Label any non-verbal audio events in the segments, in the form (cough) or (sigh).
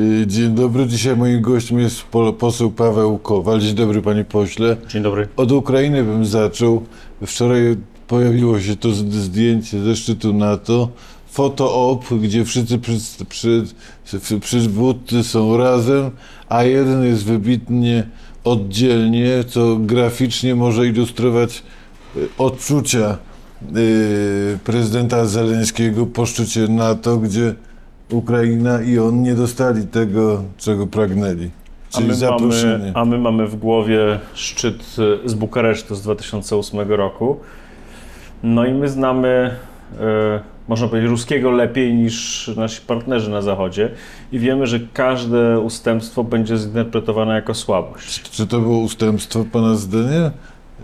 Y, Dzień dobry. Dzisiaj moim gościem jest po- poseł Paweł Kowal. Dzień dobry, panie pośle. Dzień dobry. Od Ukrainy bym zaczął. Wczoraj pojawiło się to zdjęcie ze szczytu NATO. Foto-op, gdzie wszyscy przy, przy, przy, przywódcy są razem, a jeden jest wybitnie oddzielnie, co graficznie może ilustrować y, odczucia y, prezydenta Zeleńskiego po szczycie NATO, gdzie Ukraina i on nie dostali tego, czego pragnęli. A Czyli my, zaproszenie. mamy, a my mamy w głowie szczyt y, z Bukaresztu z 2008 roku. No i my znamy, e, można powiedzieć, ruskiego lepiej niż nasi partnerzy na Zachodzie i wiemy, że każde ustępstwo będzie zinterpretowane jako słabość. Czy to było ustępstwo pana zdania?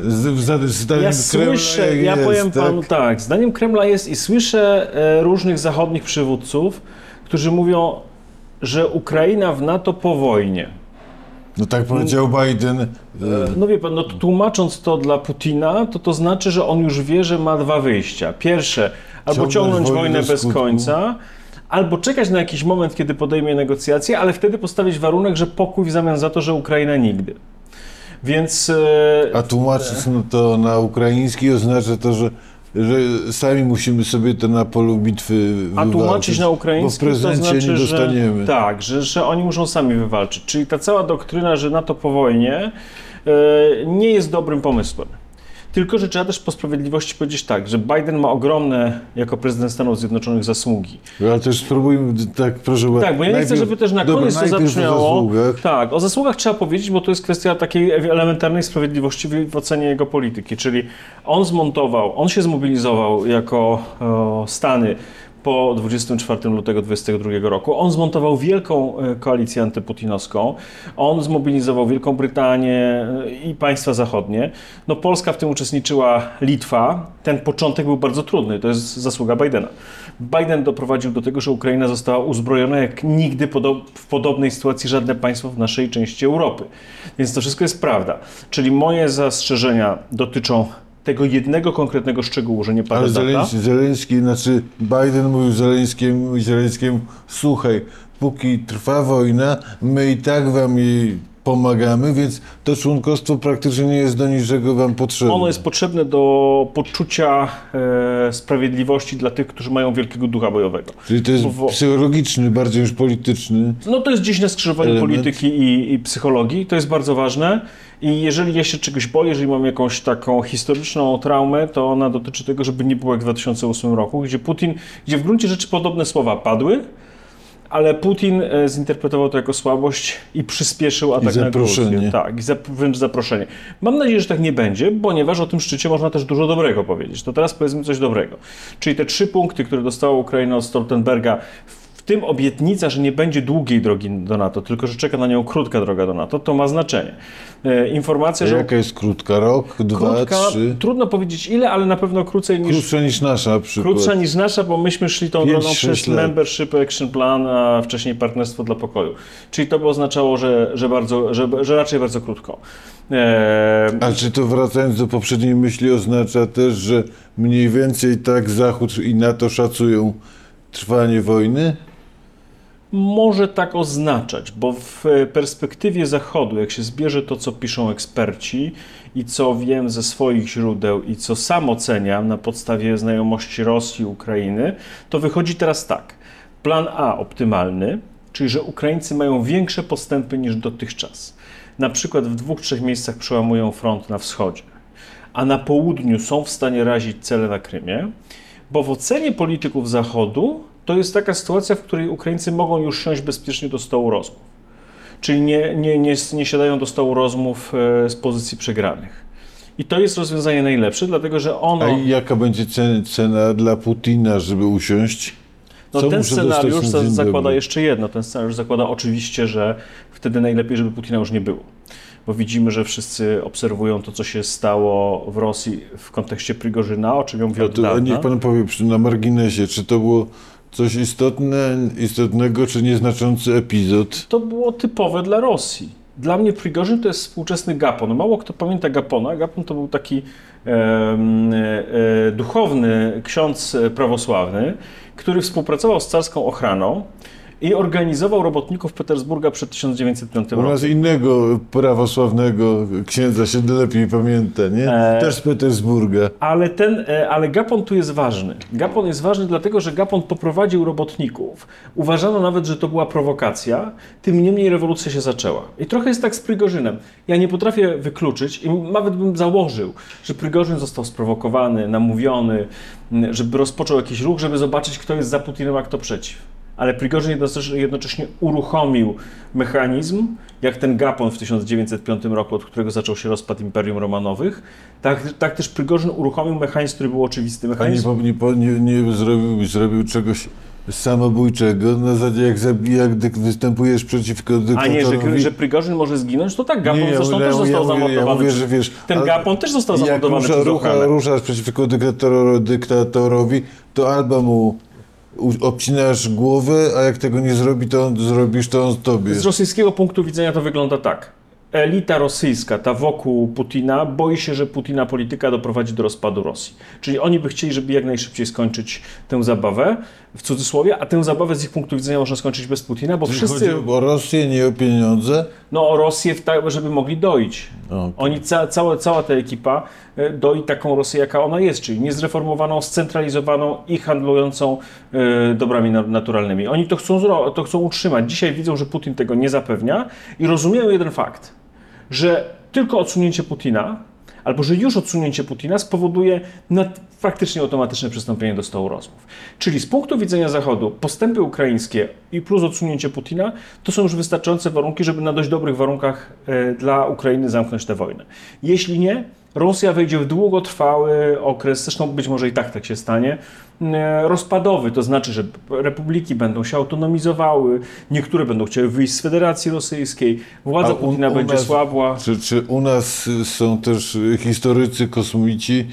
Z, z, zdaniem Ja Kremla słyszę, ja jest, powiem tak? panu tak, zdaniem Kremla jest i słyszę e, różnych zachodnich przywódców, którzy mówią, że Ukraina w NATO po wojnie. No tak powiedział Biden. e, No wie pan, no tłumacząc to dla Putina, to to znaczy, że on już wie, że ma dwa wyjścia. Pierwsze, albo Ciągnąć wojnę bez końca, albo czekać na jakiś moment, kiedy podejmie negocjacje, ale wtedy postawić warunek, że pokój w zamian za to, że Ukraina nigdy. Więc e, A tłumacząc to na ukraiński oznacza to, że, że sami musimy sobie to na polu bitwy A wywalczyć, tłumaczyć na Bo w to znaczy, nie że, dostaniemy. tak, że, że oni muszą sami wywalczyć. Czyli ta cała doktryna, że NATO po wojnie e, nie jest dobrym pomysłem. Tylko, że trzeba też po sprawiedliwości powiedzieć tak, że Biden ma ogromne jako prezydent Stanów Zjednoczonych zasługi. Ale też spróbujmy, tak proszę bardzo. Tak, bo ja nie chcę, żeby też na dobra, koniec to o zabrzmiało. Tak, o zasługach trzeba powiedzieć, bo to jest kwestia takiej elementarnej sprawiedliwości w, ocenie jego polityki. Czyli on zmontował, on się zmobilizował jako e, Stany po 24 lutego 2022 roku. On zmontował wielką e, koalicję antyputinowską. On zmobilizował Wielką Brytanię e, i państwa zachodnie. No Polska w tym uczestniczyła, Litwa. Ten początek był bardzo trudny. To jest zasługa Bidena. Biden doprowadził do tego, że Ukraina została uzbrojona jak nigdy w podobnej sytuacji żadne państwo w naszej części Europy. Więc to wszystko jest prawda. Czyli moje zastrzeżenia dotyczą tego jednego konkretnego szczegółu, że nie pada Ale. Zeleński, Zeleński, znaczy Biden mówił Zeleńskiemu, Zeleńskiemu, słuchaj, póki trwa wojna, my i tak wam jej pomagamy, więc to członkostwo praktycznie nie jest do niczego wam potrzebne. Ono jest potrzebne do poczucia e, sprawiedliwości dla tych, którzy mają wielkiego ducha bojowego. Czyli to jest bo- psychologiczny, bardziej niż polityczny. No to jest gdzieś na skrzyżowaniu Element. polityki i, i psychologii. To jest bardzo ważne. I jeżeli ja się czegoś boję, jeżeli mam jakąś taką historyczną traumę, to ona dotyczy tego, żeby nie było jak w 2008 roku, gdzie Putin, gdzie w gruncie rzeczy podobne słowa padły, ale Putin e, zinterpretował to jako słabość i przyspieszył atak na zaproszenie. Gruzję. Tak, i zap, wręcz zaproszenie. Mam nadzieję, że tak nie będzie, ponieważ o tym szczycie można też dużo dobrego powiedzieć. To teraz powiedzmy coś dobrego. Czyli te trzy punkty, które dostała Ukraina od Stoltenberga, w tym obietnica, że nie będzie długiej drogi do NATO, tylko że czeka na nią krótka droga do NATO, to ma znaczenie. E, informacja, że Jaka jest krótka? Rok, dwa, krótka, trzy? trudno powiedzieć ile, ale na pewno krócej niż Krótsza niż nasza na przykład. Krótsza niż nasza, bo myśmy szli tą drogą przez lat. Membership Action Plan, a wcześniej Partnerstwo dla Pokoju. Czyli to by oznaczało, że, że, bardzo, że, że raczej bardzo krótko. Eee, A czy to wracając do poprzedniej myśli oznacza też, że mniej więcej tak Zachód i NATO szacują trwanie wojny? Może tak oznaczać, bo w perspektywie Zachodu, jak się zbierze to, co piszą eksperci i co wiem ze swoich źródeł i co sam oceniam na podstawie znajomości Rosji Ukrainy, to wychodzi teraz tak. Plan A optymalny, czyli że Ukraińcy mają większe postępy niż dotychczas. Na przykład w dwóch, trzech miejscach przełamują front na wschodzie, a na południu są w stanie razić cele na Krymie, bo w ocenie polityków Zachodu to jest taka sytuacja, w której Ukraińcy mogą już siąść bezpiecznie do stołu rozmów. Czyli nie, nie, nie, nie siadają do stołu rozmów e, z pozycji przegranych. I to jest rozwiązanie najlepsze, dlatego że ono. A jaka będzie cena, dla Putina, żeby usiąść? No Co ten scenariusz zakłada dobry? jeszcze jedno. Ten scenariusz zakłada oczywiście, że wtedy najlepiej, żeby Putina już nie było. Bo widzimy, że wszyscy obserwują to, co się stało w Rosji w kontekście Prigorzyna, o czym ja mówię A niech pan powie na marginesie, czy to było coś istotne, istotnego, czy nieznaczący epizod? To było typowe dla Rosji. Dla mnie Prigorzyn to jest współczesny Gapon. Mało kto pamięta Gapona. Gapon to był taki em, e, duchowny ksiądz prawosławny, który współpracował z carską ochraną i organizował robotników Petersburga przed 1905 U rokiem. nas innego prawosławnego księdza się lepiej pamięta, nie? E, Też z Petersburga. Ale, ten, e, ale Gapon tu jest ważny. Gapon jest ważny dlatego, że Gapon poprowadził robotników. Uważano nawet, że to była prowokacja, tym niemniej rewolucja się zaczęła. I trochę jest tak z Prigorzynem. Ja nie potrafię wykluczyć i nawet bym założył, że Prigorzyn został sprowokowany, namówiony, żeby rozpoczął jakiś ruch, żeby zobaczyć, kto jest za Putinem, a kto przeciw. Ale Prigorzyn jednocześnie, uruchomił mechanizm, jak ten Gapon w 1905 roku, od którego zaczął się rozpad Imperium Romanowych. Tak, tak też Prigorzyn uruchomił mechanizm, który był oczywisty. A nie, Mechanizm, po- nie, po- nie, nie zrobił, zrobił czegoś samobójczego na zasadzie jak, zabija, jak dyk, występujesz przeciwko a dyktatorowi. nie, że, że Prigorzyn może zginąć, to tak, Gapon Nie, ja- zresztą ja- też ja został mówię- zamordowany. Ja mówię, że wiesz, ten Gapon też został jak zamordowany rusza, przez rucha, ochranę. ruszasz przeciwko dyktator, dyktatorowi, to albo mu obcinasz głowę, a jak tego nie zrobi, to on zrobisz to on tobie. Z rosyjskiego punktu widzenia to wygląda tak. Elita rosyjska, ta wokół Putina, boi się, że Putina polityka doprowadzi do rozpadu Rosji. Czyli oni by chcieli, żeby jak najszybciej skończyć tę zabawę, w cudzysłowie, a tę zabawę z ich punktu widzenia można skończyć bez Putina, bo Czyli wszyscy, o Rosję, nie o pieniądze. no o Rosję, w ta, żeby mogli doić. Okej. Oni, ca, cała, cała ta ekipa e, doi taką Rosję, jaka ona jest, czyli niezreformowaną, scentralizowaną i handlującą e, dobrami na- naturalnymi. Oni to chcą, to chcą utrzymać. Dzisiaj widzą, że Putin tego nie zapewnia i rozumieją jeden fakt, że tylko odsunięcie Putina, albo że już odsunięcie Putina spowoduje praktycznie automatyczne przystąpienie do stołu rozmów. Czyli z punktu widzenia Zachodu postępy ukraińskie i plus odsunięcie Putina to są już wystarczające warunki, żeby na dość dobrych warunkach e, dla Ukrainy zamknąć tę wojnę. Jeśli nie, Rosja wejdzie w długotrwały okres, zresztą być może i tak tak się stanie, e, rozpadowy, to znaczy, że republiki będą się autonomizowały, niektóre będą chciały wyjść z Federacji Rosyjskiej, władza A u- Putina będzie nas- słabła. Czy, czy u nas są też historycy, kosmici,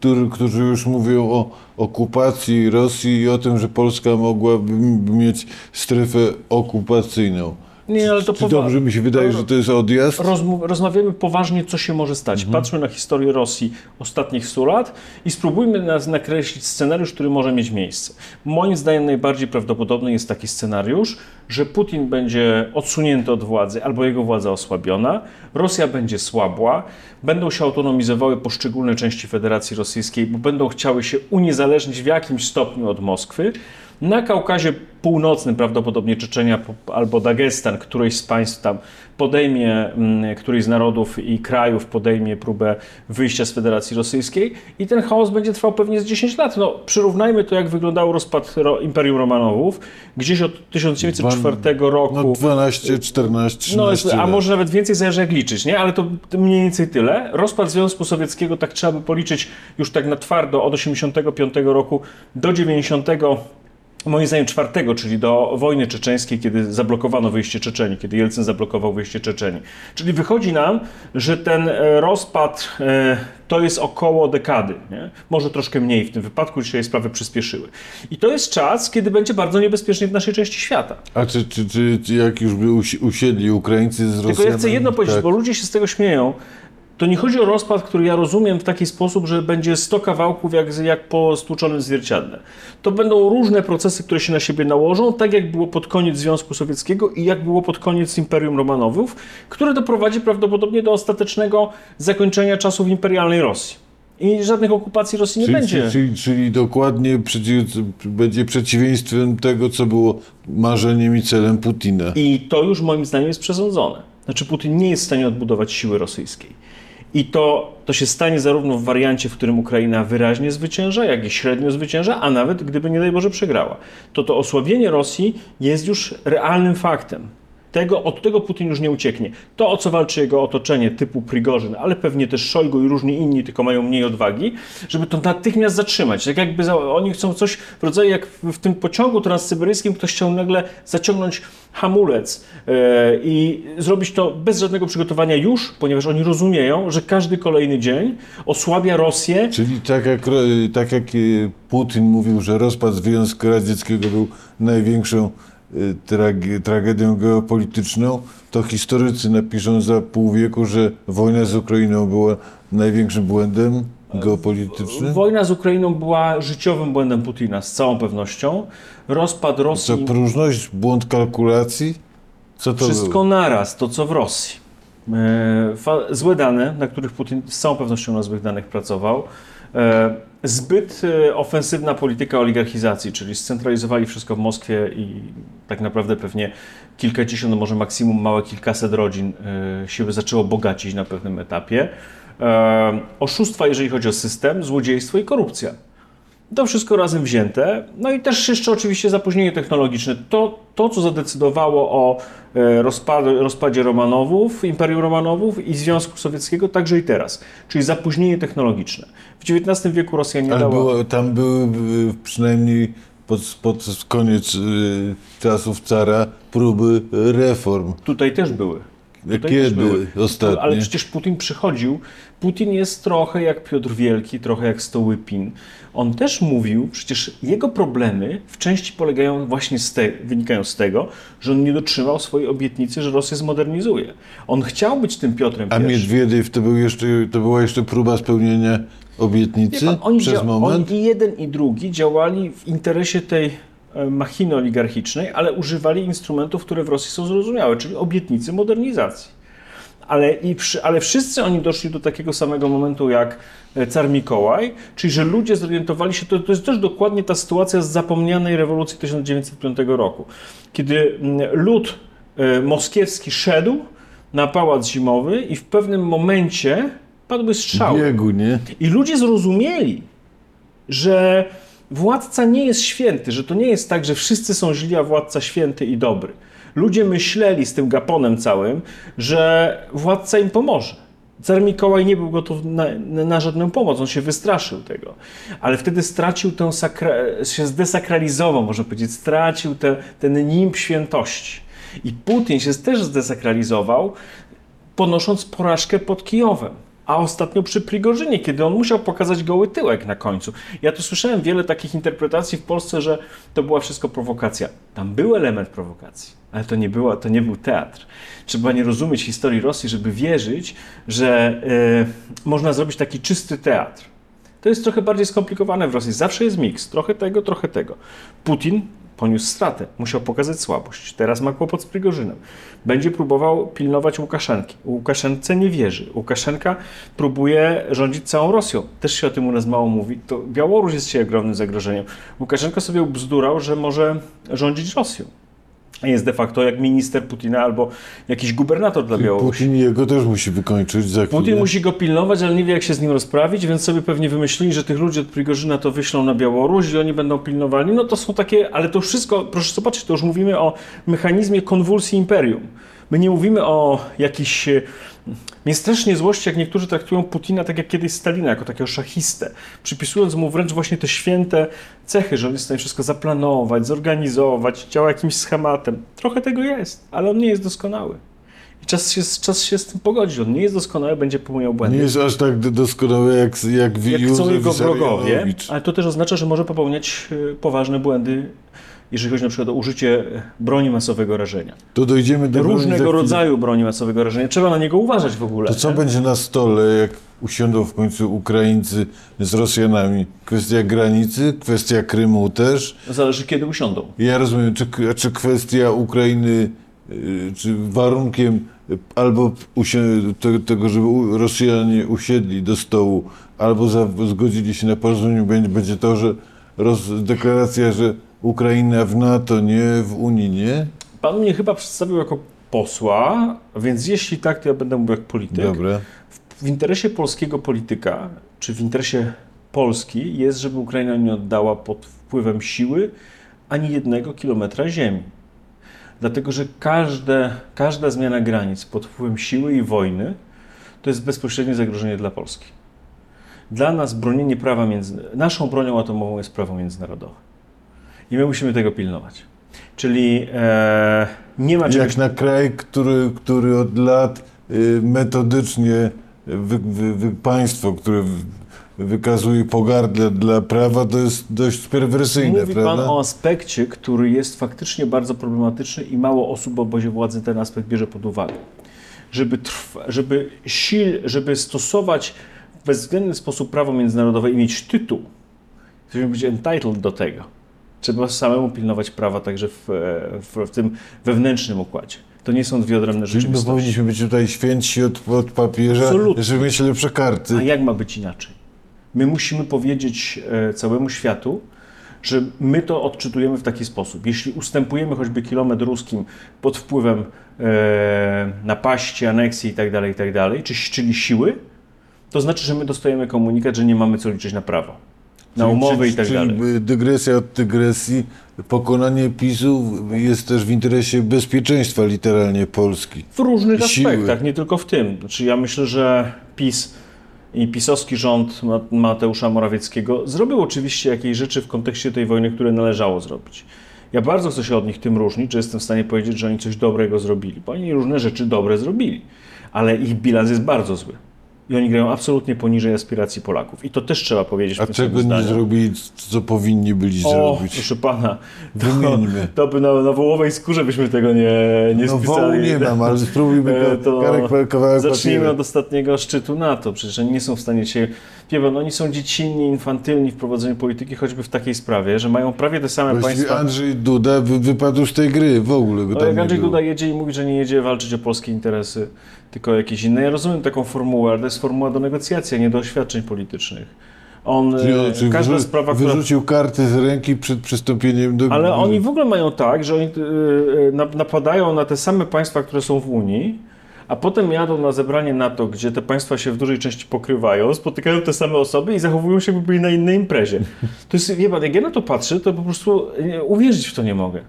którzy, którzy już mówią o okupacji Rosji i o tym, że Polska mogłaby mieć strefę okupacyjną? Nie, ale to dobrze mi się wydaje, że to jest odjazd? Rozmów, rozmawiamy poważnie, co się może stać. Mhm. Patrzmy na historię Rosji ostatnich 100 lat i spróbujmy nas nakreślić scenariusz, który może mieć miejsce. Moim zdaniem najbardziej prawdopodobny jest taki scenariusz, że Putin będzie odsunięty od władzy albo jego władza osłabiona, Rosja będzie słabła, będą się autonomizowały poszczególne części Federacji Rosyjskiej, bo będą chciały się uniezależnić w jakimś stopniu od Moskwy. Na Kaukazie Północnym prawdopodobnie Czeczenia albo Dagestan, któreś z państw tam podejmie, mm, któryś z narodów i krajów podejmie próbę wyjścia z Federacji Rosyjskiej i ten chaos będzie trwał pewnie z 10 lat. No, przyrównajmy to, jak wyglądał rozpad Ro- Imperium Romanowów. Gdzieś od 1904 roku. No 12, 14, 13 No, a może nawet więcej zależy jak liczyć, nie? Ale to to mniej więcej tyle. Rozpad Związku Sowieckiego tak trzeba by policzyć już tak na twardo od 85 roku do 90 moim zdaniem czwartego, czyli do wojny czeczeńskiej, kiedy zablokowano wyjście Czeczeni, kiedy Jelcyn zablokował wyjście Czeczeni. Czyli wychodzi nam, że ten e, rozpad e, to jest około dekady, nie? może troszkę mniej w tym wypadku, dzisiaj sprawy przyspieszyły. I to jest czas, kiedy będzie bardzo niebezpiecznie w naszej części świata. A czy, czy, czy, czy jak już by usi- usiedli Ukraińcy z Rosjanami? Tylko ja chcę jedno powiedzieć, tak. bo ludzie się z tego śmieją. To nie chodzi o rozpad, który ja rozumiem w taki sposób, że będzie 100 kawałków jak, jak po stłuczonym zwierciadle. To będą różne procesy, które się na siebie nałożą, tak jak było pod koniec Związku Sowieckiego i jak było pod koniec Imperium Romanowów, które doprowadzi prawdopodobnie do ostatecznego zakończenia czasów imperialnej Rosji. I żadnych okupacji Rosji nie Czyli, będzie. czyli, czyli, czyli dokładnie przeciw, będzie przeciwieństwem tego, co było marzeniem i celem Putina. I to już moim zdaniem jest przesądzone. Znaczy Putin nie jest w stanie odbudować siły rosyjskiej. I to, to się stanie zarówno w wariancie, w którym Ukraina wyraźnie zwycięża, jak i średnio zwycięża, a nawet gdyby nie daj Boże przegrała. To to osłabienie Rosji jest już realnym faktem. Tego, od tego Putin już nie ucieknie. To, o co walczy jego otoczenie typu Prigorzyn, ale pewnie też Szojgu i różni inni, tylko mają mniej odwagi, żeby to natychmiast zatrzymać. Tak jakby za, oni chcą coś w rodzaju jak w, w tym pociągu transsyberyjskim ktoś chciał nagle zaciągnąć hamulec e, i zrobić to bez żadnego przygotowania już, ponieważ oni rozumieją, że każdy kolejny dzień osłabia Rosję Czyli tak jak, tak jak e, Putin mówił, że rozpad Związku Radzieckiego był największą trage, tragedią geopolityczną, to historycy napiszą za pół wieku, że wojna z Ukrainą była największym błędem geopolityczny? Wojna z Ukrainą była życiowym błędem Putina, z całą pewnością. Rozpad Co, Rosji, próżność, błąd kalkulacji? Co to wszystko było? naraz, to co w Rosji. E, Złe dane, na których Putin z całą pewnością na złych danych pracował. Zbyt e, ofensywna polityka oligarchizacji, czyli scentralizowali wszystko w Moskwie i tak naprawdę pewnie kilkadziesiąt, może maksimum małe kilkaset rodzin e, się zaczęło bogacić na pewnym etapie. E, Oszustwa, jeżeli chodzi o system, złodziejstwo i korupcja. To wszystko razem wzięte. No i też jeszcze oczywiście zapóźnienie technologiczne. To, to co zadecydowało o e, rozpadzie, rozpadzie Romanowów, Imperium Romanowów i Związku Sowieckiego, także i teraz. Czyli zapóźnienie technologiczne. W XIX wieku Rosja nie Ale dała... było, tam były y, przynajmniej pod, pod koniec y, czasów cara próby reform. Tutaj też były. Tutaj Kiedy były. ostatnie? Ale przecież Putin przychodził. Putin jest trochę jak Piotr Wielki, trochę jak Stołypin. On też mówił, przecież jego problemy w części polegają właśnie z te, wynikają z tego, że on nie dotrzymał swojej obietnicy, że Rosję zmodernizuje. On chciał być tym Piotrem A. Miedwiediew to, był jeszcze, to była jeszcze próba spełnienia obietnicy pan, oni, przez moment? oni i jeden i drugi działali w interesie tej machiny oligarchicznej, ale używali instrumentów, które w Rosji są zrozumiałe, czyli obietnicy modernizacji. Ale, i przy, ale wszyscy oni doszli do takiego samego momentu jak e, car Mikołaj, czyli że ludzie zorientowali się, to, to jest też dokładnie ta sytuacja z zapomnianej rewolucji 1905 roku, kiedy mm, lud e, moskiewski szedł na pałac zimowy i w pewnym momencie padły strzały. Biegu, nie? I ludzie zrozumieli, że władca nie jest święty, że to nie jest tak, że wszyscy są źli, a władca święty i dobry. Ludzie myśleli z tym gaponem całym, że władca im pomoże. Car Mikołaj nie był gotów na, na, żadną pomoc, on się wystraszył tego. Ale wtedy stracił tę, sakra- się zdesakralizował, można powiedzieć, stracił te, ten nimb świętości. I Putin się też zdesakralizował, ponosząc porażkę pod Kijowem. A ostatnio przy Prigorzynie, kiedy on musiał pokazać goły tyłek na końcu. Ja tu słyszałem wiele takich interpretacji w Polsce, że to była wszystko prowokacja. Tam był element prowokacji, ale to nie, była, to nie był teatr. Trzeba nie rozumieć historii Rosji, żeby wierzyć, że e, można zrobić taki czysty teatr. To jest trochę bardziej skomplikowane w Rosji. Zawsze jest miks. Trochę tego, trochę tego. Putin poniósł stratę. Musiał pokazać słabość. Teraz ma kłopot z Prigorzynem. Będzie próbował pilnować Łukaszenki. Łukaszence nie wierzy. Łukaszenka próbuje rządzić całą Rosją. Też się o tym u nas mało mówi. To Białoruś jest dzisiaj ogromnym zagrożeniem. Łukaszenko sobie ubzdurał, że może rządzić Rosją. Jest de facto jak minister Putina albo jakiś gubernator dla Białorusi. Putin jego też musi wykończyć za chwilę. Putin musi go pilnować, ale nie wie, jak się z nim rozprawić, więc sobie pewnie wymyślili, że tych ludzi od Prigorzyna to wyślą na Białoruś i oni będą pilnowali. No to są takie, ale to wszystko, proszę zobaczyć, to już mówimy o mechanizmie konwulsji imperium. My nie mówimy o jakichś... Mnie strasznie złości, jak niektórzy traktują Putina tak jak kiedyś Stalina, jako takiego szachistę, przypisując mu wręcz właśnie te święte cechy, że on jest w stanie wszystko zaplanować, zorganizować, działa jakimś schematem. Trochę tego jest, ale on nie jest doskonały. I czas się, czas się z tym pogodzić. On nie jest doskonały, będzie popełniał błędy. Nie jest aż tak doskonały jak, jak, jak chcą jego wrogowie, ale to też oznacza, że może popełniać e, poważne błędy, jeżeli chodzi na przykład o użycie broni masowego rażenia. To dojdziemy do Różnego rodzaju broni masowego rażenia. Trzeba na niego uważać w ogóle. To co nie? będzie na stole, jak usiądą w końcu Ukraińcy z Rosjanami? Kwestia granicy, kwestia Krymu też. Zależy kiedy usiądą. Ja rozumiem, czy, czy kwestia Ukrainy, y, czy warunkiem albo tego, żeby Rosjanie usiedli do stołu, albo zgodzili się na porozumienie, będzie, to, że deklaracja, że Ukraina w NATO, nie w Unii, nie? Pan mnie chyba przedstawił jako posła, więc jeśli tak, to ja będę mówił jak polityk. Dobra. W interesie polskiego polityka, czy w interesie Polski jest, żeby Ukraina nie oddała pod wpływem siły ani jednego kilometra ziemi. Dlatego, że każde, każda zmiana granic pod wpływem siły i wojny to jest bezpośrednie zagrożenie dla Polski. Dla nas bronienie prawa między... Naszą bronią atomową jest prawo międzynarodowe. I my musimy tego pilnować. Czyli e, nie ma czegoś Jak na kraj, który, który od lat y, metodycznie wy, wy, wy, państwo, które wy- wykazuje pogardę dla prawa, to jest dość perwersyjne, Mówi Pan prawda? o aspekcie, który jest faktycznie bardzo problematyczny i mało osób w obozie władzy ten aspekt bierze pod uwagę. Żeby, trw, żeby, sil, żeby stosować w bezwzględny sposób prawo międzynarodowe i mieć tytuł, chcemy być entitled do tego. Trzeba samemu pilnować prawa także w, e, w, w tym wewnętrznym układzie. To nie są dwie odrębne Czyli my rzeczywistości. powinniśmy być tutaj świętsi od, od papieża, Absolutnie. żeby mieć lepsze karty. A jak ma być inaczej? My musimy powiedzieć e, całemu światu, że my to odczytujemy w taki sposób. Jeśli ustępujemy choćby kilometr ruskim pod wpływem e, napaści, aneksji itd., itd., czy, czyli siły, to znaczy, że my dostajemy komunikat, że nie mamy co liczyć na prawo, na umowy i tak czyli dalej. dygresja od dygresji. Pokonanie PiSu jest też w interesie bezpieczeństwa literalnie Polski. W różnych siły. aspektach, nie tylko w tym. Znaczy, ja myślę, że PiS i pisowski rząd Ma- Mateusza Morawieckiego zrobił oczywiście jakieś rzeczy w kontekście tej wojny, które należało zrobić. Ja bardzo chcę się od nich tym różnić, że jestem w stanie powiedzieć, że oni coś dobrego zrobili, bo oni różne rzeczy dobre zrobili, ale ich bilans jest bardzo zły. I oni grają absolutnie poniżej aspiracji Polaków. I to też trzeba powiedzieć A czego nie zrobili, co powinni byli O, zrobić? proszę pana, to, Wymieńmy. to by na, na wołowej skórze byśmy tego nie, nie No spisali. nie mam, ale spróbujmy (laughs) E, ka- to kawałek, Zacznijmy papieru. od ostatniego szczytu NATO. Przecież oni nie są w stanie się. Wie pan, oni są dziecinni, infantylni w prowadzeniu polityki, choćby w takiej sprawie, że mają prawie te same Właściwie państwa. Andrzej Duda wy, wypadł z tej gry, w ogóle No, tam jak Andrzej. Duda jedzie i mówi, że nie jedzie walczyć o polskie interesy, tylko jakieś inne. Ja rozumiem taką formułę, ale to jest formuła do negocjacji, a nie do oświadczeń politycznych. On, Czyli, e, czyli każda wyrzu- sprawa, która wyrzucił karty z ręki przed przystąpieniem do Ale oni w ogóle mają tak, że oni y, na- napadają na te same państwa, które są w Unii, a potem jadą na zebranie NATO, gdzie te państwa się w dużej części pokrywają, spotykają te same osoby i zachowują się, jakby byli na innej imprezie. To jest, wie pan, jak ja na to patrzę, to po prostu y, uwierzyć w to nie mogę.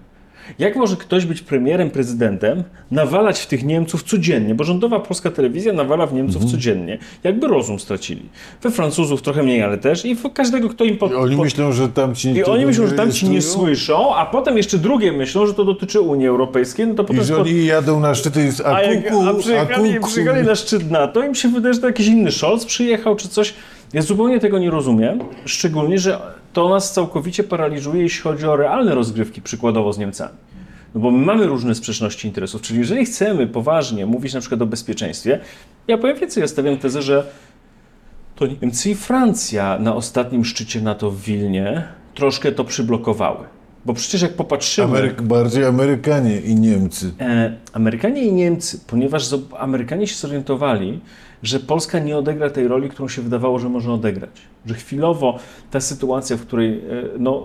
Jak może ktoś być premierem, prezydentem, nawalać w tych Niemców codziennie, bo rządowa polska telewizja nawala w Niemców codziennie, jakby rozum stracili. We Francuzów trochę mniej, ale też i każdego, kto im pod, I Oni pod, myślą, że tamci i tego oni myślą, że tamci nie rejestrują słyszą, a potem jeszcze drugie myślą, że to dotyczy Unii Europejskiej, no to I potem... że spo- oni jadą na szczyty i z a a, kuku, a przyjechali, kuku. przyjechali na szczyt NATO, im się wydaje, że to jakiś inny Scholz przyjechał czy coś. Ja zupełnie tego nie rozumiem, szczególnie, że to nas całkowicie paraliżuje, jeśli chodzi o realne rozgrywki, przykładowo z Niemcami. No bo my mamy różne sprzeczności interesów, czyli jeżeli chcemy poważnie mówić na przykład o bezpieczeństwie, ja powiem więcej, ja stawiam tezę, że to Niemcy i Francja na ostatnim szczycie NATO w Wilnie troszkę to przyblokowały. Bo przecież jak popatrzymy... Ameryk, bardziej Amerykanie i Niemcy. E, Amerykanie i Niemcy, ponieważ Amerykanie się zorientowali, że Polska nie odegra tej roli, którą się wydawało, że może odegrać. Że chwilowo ta sytuacja, w której e, no.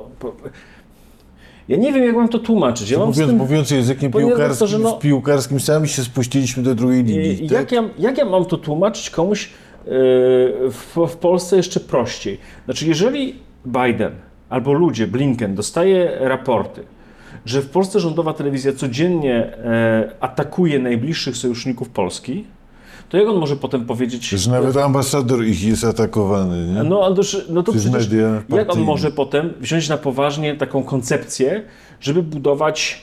Ja nie wiem, jak mam to tłumaczyć. Ja Mówiąc, tym, mówiąc językiem piłkarskim, redaktorze, no- w piłkarskim sami się spuściliśmy do drugiej linii. I tak? jak, ja, jak ja mam to tłumaczyć komuś e, w, w Polsce jeszcze prościej? Znaczy, jeżeli Biden albo ludzie, Blinken, dostaje raporty, że w Polsce rządowa telewizja codziennie e, atakuje najbliższych sojuszników Polski, to jak on może potem powiedzieć... Że nawet ambasador ich jest atakowany, nie? No, ale też- no to Przez przecież media jak on może potem wziąć na poważnie taką koncepcję, żeby budować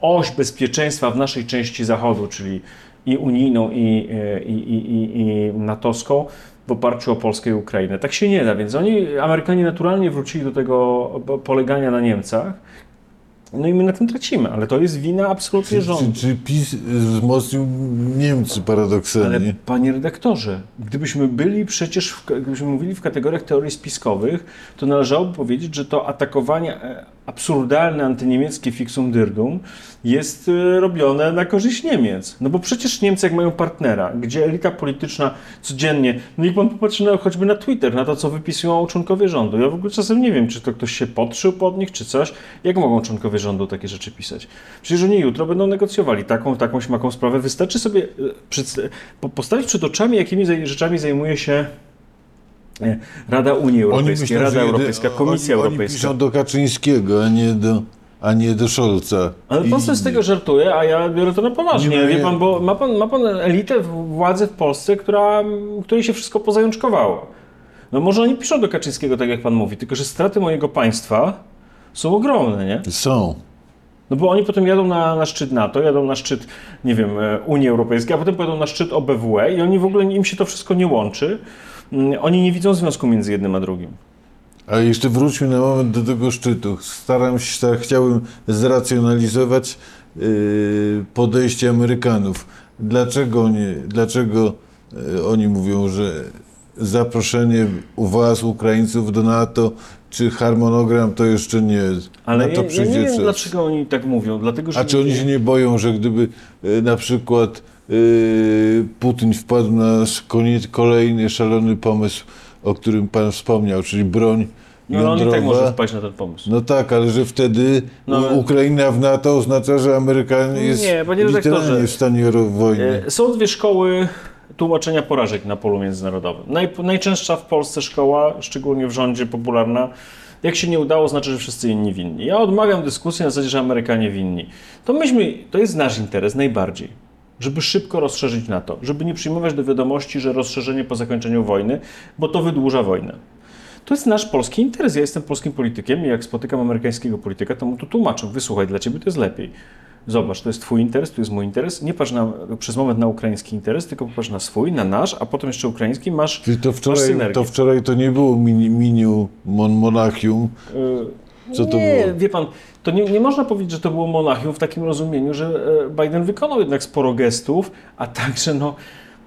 oś bezpieczeństwa w naszej części Zachodu, czyli i unijną, i, e, i, i, i, i natowską, w oparciu o Polskę i Ukrainę. Tak się nie da, więc oni, Amerykanie naturalnie wrócili do tego polegania na Niemcach, no i my na tym tracimy, ale to jest wina absolutnie Czy, rządu. czy, czy PiS wzmocnił Niemcy Ale paradoksalnie? panie redaktorze, gdybyśmy byli przecież, w, gdybyśmy mówili w kategoriach teorii spiskowych, to należałoby powiedzieć, że to atakowanie e, absurdalne antyniemieckie fixum dyrdum jest e, robione na korzyść Niemiec. No bo przecież Niemcy jak mają partnera, gdzie elita polityczna codziennie, no niech pan popatrzy na, choćby na Twitter, na to co wypisują członkowie rządu. Ja w ogóle czasem nie wiem, czy to ktoś się podszył pod nich, czy coś. Jak mogą członkowie rządu takie rzeczy pisać? Przecież oni jutro będą negocjowali taką, taką, śmaką sprawę. Wystarczy sobie po- postawić przed oczami, jakimi rzeczami zajmuje się e, Rada Unii Europejskiej, Rada że jedy- Europejska, Komisja oni, Europejska. Oni piszą do Kaczyńskiego, a nie do, a nie do Scholza. Ale pan sobie z tego żartuje, a ja biorę to na poważnie. Nie, nie, Wie pan, bo ma pan, ma pan elitę władzy w Polsce, która, której się wszystko pozajączkowało. No może oni piszą do Kaczyńskiego, tak jak pan mówi, tylko że straty mojego państwa są ogromne, nie? Są. No bo oni potem jadą na, na szczyt NATO, jadą na szczyt, nie wiem, e, Unii Europejskiej, a potem pojadą na szczyt OBWE i oni w ogóle, im się to wszystko nie łączy. Mm, Oni nie widzą związku między jednym a drugim. A jeszcze wróćmy na moment do tego szczytu. Staram się, tak, chciałbym zracjonalizować yy, podejście Amerykanów. Dlaczego, nie, dlaczego yy, oni mówią, że zaproszenie u was, Ukraińców, do NATO, czy harmonogram to jeszcze nie jest. Ale Na to ja, ja przyjdzie nie wiem, czas. dlaczego oni tak mówią. Dlatego, że A czy oni się nie boją, że gdyby e, na przykład Putin wpadł na koniec, kolejny szalony pomysł, o którym pan wspomniał, czyli broń no, on i jądrowa? tak może wpaść na ten pomysł. No tak, ale że wtedy No, Ukraina w NATO oznacza, że Amerykanie jest Nie, panie literalnie w stanie wojny. E, Są dwie szkoły tłumaczenia porażek na polu międzynarodowym. Naj, najczęstsza w Polsce szkoła, szczególnie w rządzie popularna, jak się nie udało, znaczy, że wszyscy inni winni. Ja odmawiam dyskusji na zasadzie, że Amerykanie winni. To myśmy, to jest nasz interes najbardziej, żeby szybko rozszerzyć NATO, żeby nie przyjmować do wiadomości, że rozszerzenie po zakończeniu wojny, bo to wydłuża wojnę. To jest nasz polski interes. Ja jestem polskim politykiem i jak spotykam amerykańskiego polityka, to mu to tłumaczę. Wysłuchaj, dla ciebie to jest lepiej. Zobacz, to jest twój interes, to jest mój interes. Nie patrz na, przez moment na ukraiński interes, tylko popatrz na swój, na nasz, a potem jeszcze ukraiński. Masz, Czyli to masz wczoraj, synergię. to wczoraj to nie było mini, miniu Mon Monachium, Yy, Co to nie, było? wie pan, to nie, nie można powiedzieć, że to było Monachium w takim rozumieniu, że e, Biden wykonał jednak sporo gestów, a także, no,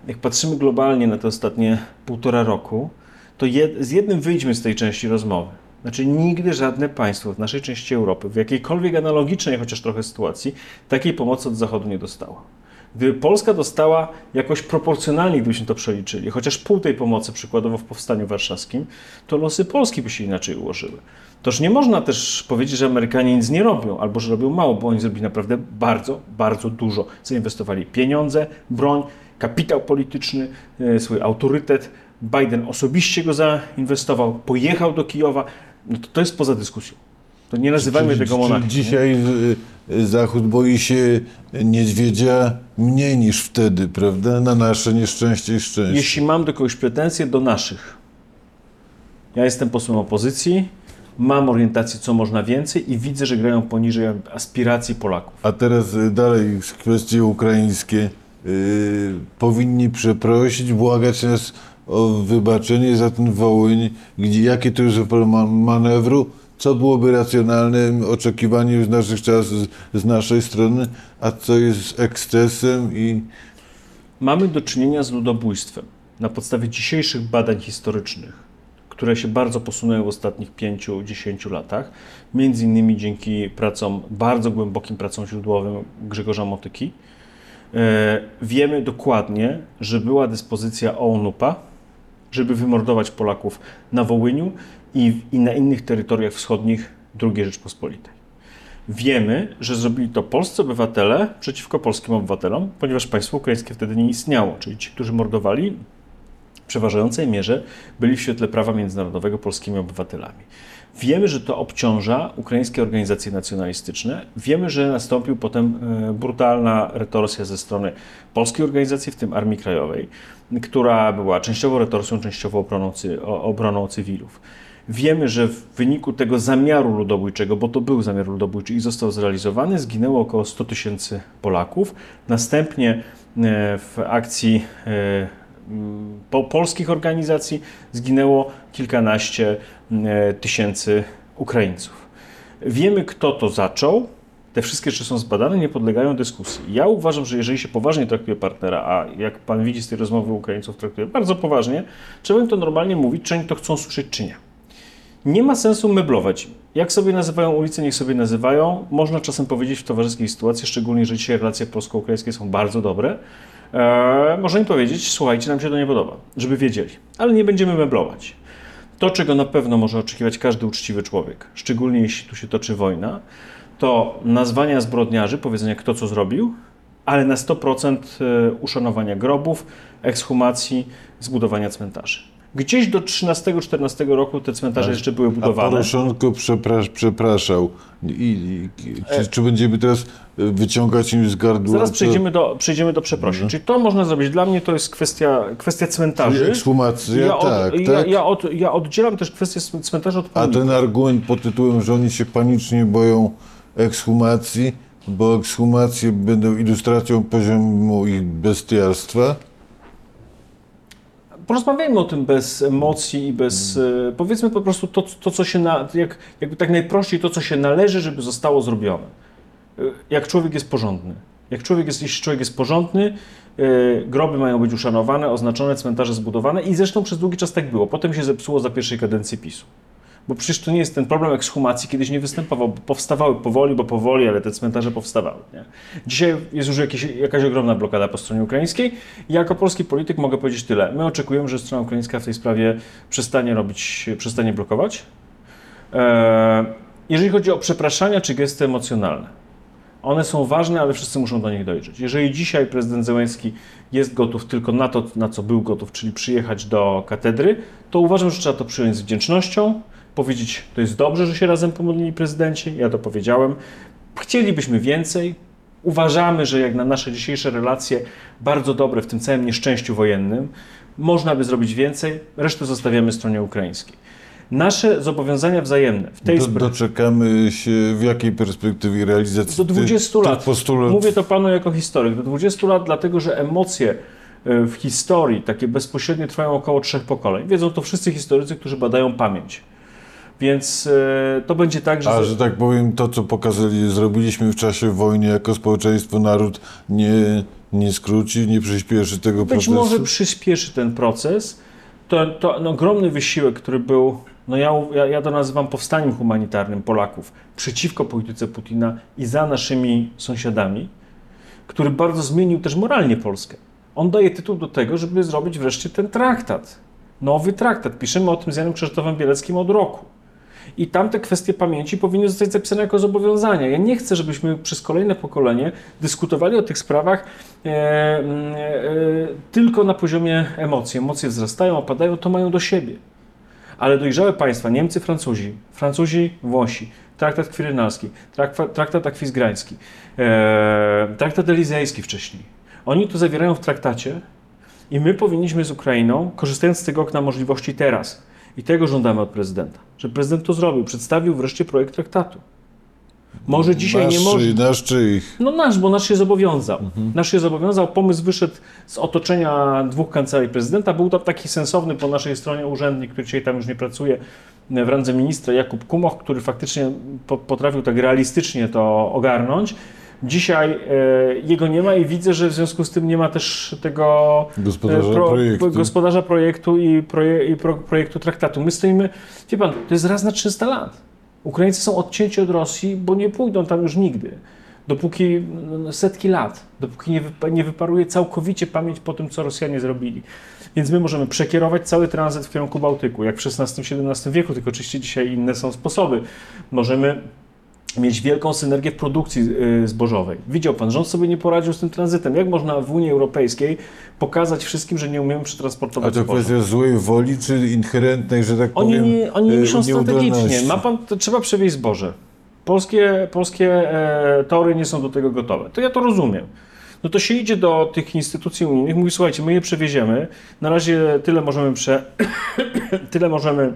jak patrzymy globalnie na te ostatnie półtora roku, to jed, z jednym wyjdźmy z tej części rozmowy. Znaczy, nigdy żadne państwo w naszej części Europy, w jakiejkolwiek analogicznej chociaż trochę sytuacji, takiej pomocy od Zachodu nie dostała. Gdyby Polska dostała jakoś proporcjonalnie, gdybyśmy to przeliczyli, chociaż pół tej pomocy przykładowo w Powstaniu Warszawskim, to losy Polski by się inaczej ułożyły. Toż nie można też powiedzieć, że Amerykanie nic nie robią, albo że robią mało, bo oni zrobili naprawdę bardzo, bardzo dużo. Zainwestowali pieniądze, broń, kapitał polityczny, e, swój autorytet. Biden osobiście go zainwestował, pojechał do Kijowa. No to, to jest poza dyskusją. To nie nazywajmy Czyli- tego monarchią. Dzisiaj y, y, Zachód boi się niedźwiedzia mniej niż wtedy, prawda? Na nasze nieszczęście i szczęście. Jeśli mam do kogoś pretensje, do naszych. Ja jestem posłem opozycji, mam orientację, co można więcej i widzę, że grają poniżej aspiracji Polaków. A teraz y, dalej kwestie ukraińskie. Y, powinni przeprosić, błagać nas o wybaczenie za ten Wołyń, gdzie jakie to jest ma- manewru, co byłoby racjonalnym oczekiwaniem z naszych czasów, z, z naszej strony, a co jest ekscesem i Mamy do czynienia z ludobójstwem na podstawie dzisiejszych badań historycznych, które się bardzo posunęły w ostatnich 5-10 latach, między innymi dzięki pracom, bardzo głębokim pracom źródłowym Grzegorza Motyki. E, wiemy dokładnie, że była dyspozycja ONUPA, żeby wymordować Polaków na Wołyniu i, i na innych terytoriach wschodnich II Rzeczpospolitej. Wiemy, że zrobili to polscy obywatele przeciwko polskim obywatelom, ponieważ państwo ukraińskie wtedy nie istniało, czyli ci, którzy mordowali, przeważającej mierze byli w świetle prawa międzynarodowego polskimi obywatelami. Wiemy, że to obciąża ukraińskie organizacje nacjonalistyczne. Wiemy, że nastąpił potem e, brutalna retorsja ze strony polskiej organizacji, w tym Armii Krajowej, która była częściowo retorsją, częściowo obroną, obroną cywilów. Wiemy, że w wyniku tego zamiaru ludobójczego, bo to był zamiar ludobójczy i został zrealizowany, zginęło około 100 tysięcy Polaków. Następnie e, w akcji e, po polskich organizacji zginęło kilkanaście e, tysięcy Ukraińców. Wiemy, kto to zaczął. Te wszystkie rzeczy są zbadane, nie podlegają dyskusji. Ja uważam, że jeżeli się poważnie traktuje partnera, a jak pan widzi z tej rozmowy Ukraińców traktuje bardzo poważnie, trzeba im to normalnie mówić, czy oni to chcą słyszeć, czy nie. Nie ma sensu meblować. Jak sobie nazywają ulice, niech sobie nazywają. Można czasem powiedzieć w towarzyskiej sytuacji, szczególnie, że dzisiaj relacje polsko-ukraińskie są bardzo dobre. Eee, można im powiedzieć, słuchajcie, nam się to nie podoba, żeby wiedzieli. Ale nie będziemy meblować. To, czego na pewno może oczekiwać każdy uczciwy człowiek, szczególnie jeśli tu się toczy wojna, to nazwania zbrodniarzy, powiedzenia kto co zrobił, ale na 100% e, uszanowania grobów, ekshumacji, zbudowania cmentarzy. Gdzieś do 13-14 roku te cmentarze jeszcze były A budowane. Poroszenko przepra- przepraszał. I, i, czy, czy będziemy teraz y, wyciągać im z gardła? Zaraz przejdziemy do, przejdziemy do przeprosin. Czyli to można zrobić. Dla mnie to jest kwestia, kwestia Czyli cmentarzy. Ekshumacja, Ja, od, tak, ja, tak. ja, od, ja oddzielam też kwestię cmentarzy od A pomników. ten argument pod tytułem, że oni się panicznie boją ekshumacji, bo ekshumacje będą ilustracją poziomu ich bestialstwa. Porozmawiajmy o tym bez emocji i bez. e, Powiedzmy po prostu to, to co się. Na, jak, jakby tak najprościej to, co się należy, żeby zostało zrobione. E, Jak człowiek jest porządny. Jak człowiek jest, jeśli człowiek jest porządny, y, groby mają być uszanowane, oznaczone, cmentarze zbudowane i zresztą przez długi czas tak było. Potem się zepsuło za pierwszej kadencji PiSu. Bo przecież to nie jest ten problem ekshumacji, kiedyś nie występował, bo powstawały powoli, bo powoli, ale te cmentarze powstawały. Nie? Dzisiaj jest już jakieś, jakaś ogromna blokada po stronie ukraińskiej. I jako polski polityk mogę powiedzieć tyle. My oczekujemy, że strona ukraińska w tej sprawie przestanie robić, przestanie blokować. Eee, jeżeli chodzi o przepraszania czy gesty emocjonalne, one są ważne, ale wszyscy muszą do nich dojrzeć. Jeżeli dzisiaj prezydent Zełenski jest gotów tylko na to, na co był gotów, czyli przyjechać do katedry, to uważam, że trzeba to przyjąć z wdzięcznością, powiedzieć, to jest dobrze, że się razem pomodlili prezydencie, ja to powiedziałem. Chcielibyśmy więcej. Uważamy, że jak na nasze dzisiejsze relacje, bardzo dobre w tym całym nieszczęściu wojennym, można by zrobić więcej, resztę zostawiamy stronie ukraińskiej. Nasze zobowiązania wzajemne w tej sprawie. doczekamy się w jakiej perspektywie realizacji Do 20 tych, lat. postulat? Mówię to panu jako historyk. Do 20 lat, dlatego że emocje e, w historii takie bezpośrednie trwają około trzech pokoleń. Wiedzą to wszyscy historycy, którzy badają pamięć. Więc e, to będzie tak, że. A, że tak powiem, to co pokazali, zrobiliśmy w czasie wojny jako społeczeństwo, naród nie, nie skróci, nie przyspieszy tego Być procesu? może przyspieszy ten proces. To, to no, ogromny wysiłek, który był, no ja, ja, ja to nazywam powstaniem humanitarnym Polaków przeciwko polityce Putina i za naszymi sąsiadami, który bardzo zmienił też moralnie Polskę. On daje tytuł do tego, żeby zrobić wreszcie ten traktat. Nowy traktat. Piszemy o tym z Janem Krzysztofem Bieleckim od roku. I tam te kwestie pamięci powinny zostać zapisane jako zobowiązania. Ja nie chcę, żebyśmy przez kolejne pokolenie dyskutowali o tych sprawach e, e, e, tylko na poziomie emocji. Emocje wzrastają, opadają, to mają do siebie. Ale dojrzałe państwa, Niemcy, Francuzi, Francuzi, Włosi, traktat kwirynalski, traktat, traktat akwizgrański, e, traktat elizejski wcześniej. Oni to zawierają w traktacie i my powinniśmy z Ukrainą, korzystając z tego okna możliwości teraz, i tego żądamy od prezydenta, że prezydent to zrobił, przedstawił wreszcie projekt traktatu. Może dzisiaj nasz nie może. Czy, nasz czy ich? No nasz, bo nasz się zobowiązał. Nasz się zobowiązał, pomysł wyszedł z otoczenia dwóch kancelarii prezydenta. Był to taki sensowny po naszej stronie urzędnik, który dzisiaj tam już nie pracuje, w randze ministra Jakub Kumoch, który faktycznie po, potrafił tak realistycznie to ogarnąć. Dzisiaj e, jego nie ma i widzę, że w związku z tym nie ma też tego Gospodarza e, pro- projektu. gospodarza projektu i, proje, i pro, projektu traktatu. My stoimy, wie pan, to jest raz na 300 lat. Ukraińcy są odcięci od Rosji, bo nie pójdą tam już nigdy. Dopóki no, setki lat, dopóki nie, wypa- nie wyparuje całkowicie pamięć po tym, co Rosjanie zrobili. Więc my możemy przekierować cały tranzyt w kierunku Bałtyku, jak w XVI-XVII wieku, tylko oczywiście dzisiaj inne są sposoby. Możemy mieć wielką synergię w produkcji y, zbożowej. Widział pan, rząd sobie nie poradził z tym tranzytem. Jak można w Unii Europejskiej pokazać wszystkim, że nie umiemy A przetransportować to zboża? kwestia złej woli, czy inherentnej, że tak Oni, powiem, nie, oni e, myślą strategicznie. Ma pan, trzeba przewieźć zboże. Polskie, polskie e, tory nie są do tego gotowe. To ja to rozumiem. No to się idzie do tych instytucji unijnych, mówi, słuchajcie, my je przewieziemy, na razie tyle możemy, prze... (coughs) tyle możemy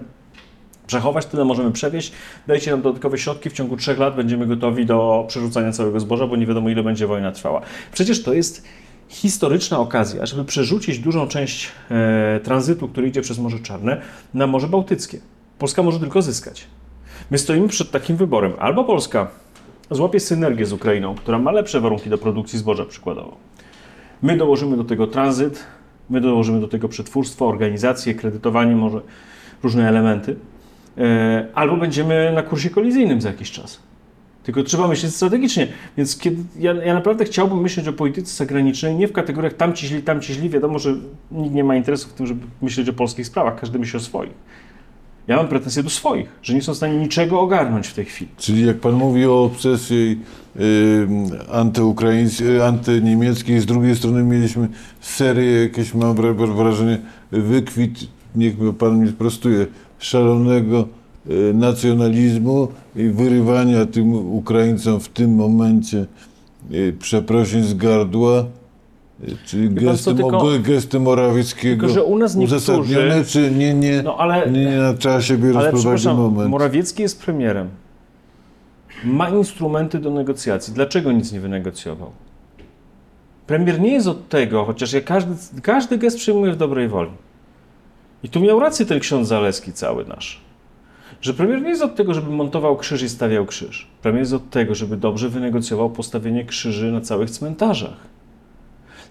przechować, tyle możemy przewieźć, dajcie nam dodatkowe środki, w ciągu trzech lat będziemy gotowi do przerzucania całego zboża, bo nie wiadomo ile będzie wojna trwała. Przecież to jest historyczna okazja, żeby przerzucić dużą część e, tranzytu, który idzie przez Morze Czarne, na Morze Bałtyckie. Polska może tylko zyskać. My stoimy przed takim wyborem. Albo Polska złapie synergię z Ukrainą, która ma lepsze warunki do produkcji zboża przykładowo. My dołożymy do tego tranzyt, my dołożymy do tego przetwórstwo, organizację, kredytowanie, może różne elementy. E, Albo będziemy na kursie kolizyjnym za jakiś czas. Tylko trzeba myśleć strategicznie. Więc kiedy, ja, ja naprawdę chciałbym myśleć o polityce zagranicznej nie w kategoriach tam ci źli, tam ci źli. Wiadomo, że nikt nie ma interesu w tym, żeby myśleć o polskich sprawach. Każdy myśli o swoich. Ja mam pretensje do swoich, że nie są w stanie niczego ogarnąć w tej chwili. Czyli jak pan mówi o obsesji y, antyukraińskiej, antyniemieckiej, z drugiej strony mieliśmy serię, jakieś mam wra- wra- wrażenie, wykwit, niech pan mnie sprostuje, szalonego y, nacjonalizmu i wyrywania tym Ukraińcom w tym momencie y, przeprosin z gardła, y, czyli gesty, tylko- mo- gesty Morawieckiego tylko, że u nas uzasadnione, czy nie, nie, No ale, nie, nie na trzeba siebie ale rozprowadzić przepraszam, moment. Morawiecki jest premierem. Ma instrumenty do negocjacji. Dlaczego nic nie wynegocjował? Premier nie jest od tego, chociaż ja każdy, każdy gest przyjmuję w dobrej woli. I tu miał rację ten ksiądz Zaleski cały nasz. Że premier nie jest od tego, żeby montował krzyż i stawiał krzyż. Premier jest od tego, żeby dobrze wynegocjował postawienie krzyży na całych cmentarzach.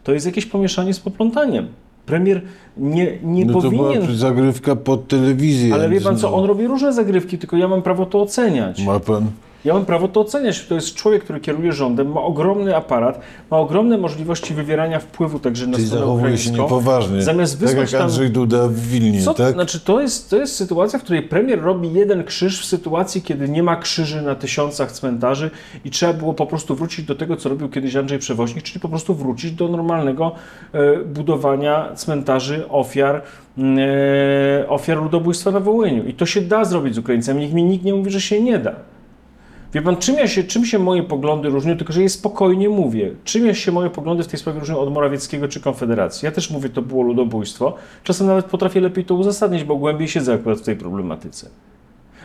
To jest jakieś pomieszanie z poplątaniem. Premier nie, nie No to powinien... była zagrywka pod telewizję. Ale wie pan co, no, on robi różne zagrywki, tylko ja mam prawo to oceniać. Ma pan. Ja mam prawo to oceniać. To jest człowiek, który kieruje rządem, ma ogromny aparat, ma ogromne możliwości wywierania wpływu także na Czyli stronę zachowuje się niepoważnie. Zamiast tak wysłać jak tam- Andrzej Duda w Wilnie, Co, tak? Znaczy, to jest, to jest sytuacja, w której premier robi jeden krzyż w sytuacji, kiedy nie ma krzyży na tysiącach cmentarzy i trzeba było po prostu wrócić do tego, co robił kiedyś Andrzej Przewoźnik, czyli po prostu wrócić do normalnego e, budowania cmentarzy ofiar, e, ofiar ludobójstwa na Wołyniu. I to się da zrobić z Ukraińcami. Niech mi nikt nie mówi, że się nie da. Wie pan, czym, ja się, czym się moje poglądy różnią, tylko że je spokojnie mówię. Czym ja się moje poglądy w tej sprawie różnią od Morawieckiego czy Konfederacji? Ja też mówię, to było ludobójstwo. Czasem nawet potrafię lepiej to uzasadnić, bo głębiej siedzę akurat w tej problematyce.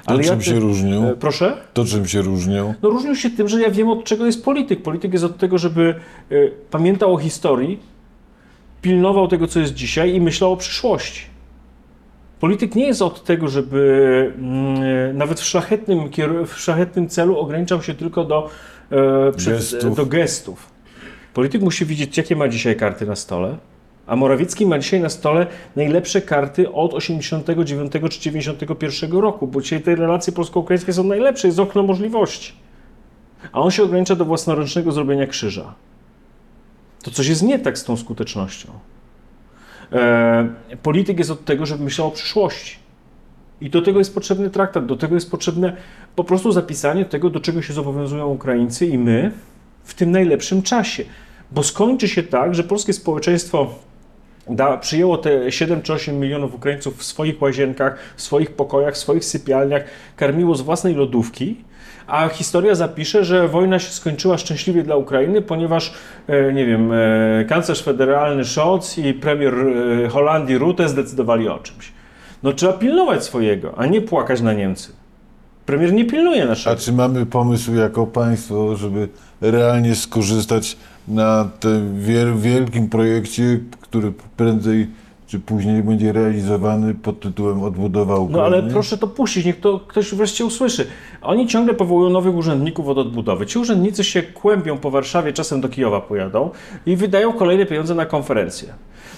To czym ty- się różnią? E, Proszę? To czym się różnią? No różnią się tym, że ja wiem od czego jest polityk. Polityk jest od tego, żeby e, pamiętał o historii, pilnował tego, co jest dzisiaj i myślał o przyszłości. Polityk nie jest od tego, żeby mm, nawet w szlachetnym, w szlachetnym celu ograniczał się tylko do, e, przed, Gestów. do gestów. Polityk musi widzieć, jakie ma dzisiaj karty na stole, a Morawiecki ma dzisiaj na stole najlepsze karty od 89 czy 91 roku, bo dzisiaj te relacje polsko-ukraińskie są najlepsze, jest okno możliwości. A on się ogranicza do własnoręcznego zrobienia krzyża. To coś jest nie tak z tą skutecznością. E, polityk jest od tego, żeby myślał o przyszłości. I do tego jest potrzebny traktat, do tego jest potrzebne po prostu zapisanie tego, do czego się zobowiązują Ukraińcy i my w tym najlepszym czasie. Bo skończy się tak, że polskie społeczeństwo da, przyjęło te 7 czy 8 milionów Ukraińców w swoich łazienkach, w swoich pokojach, w swoich sypialniach, karmiło z własnej lodówki, a historia zapisze, że wojna się skończyła szczęśliwie dla Ukrainy, ponieważ, e, nie wiem, e, kanclerz federalny Scholz i premier e, Holandii Rutte zdecydowali o czymś. No trzeba pilnować swojego, a nie płakać na Niemcy. Premier nie pilnuje A naszego. czy mamy pomysł jako państwo, żeby realnie skorzystać na tym wiel- wielkim projekcie, który prędzej czy później będzie realizowany pod tytułem Odbudowa Ukrainy? No ale proszę to puścić, niech to ktoś wreszcie usłyszy. Oni ciągle powołują nowych urzędników od odbudowy. Ci urzędnicy się kłębią po Warszawie, czasem do Kijowa pojadą i wydają kolejne pieniądze na konferencje.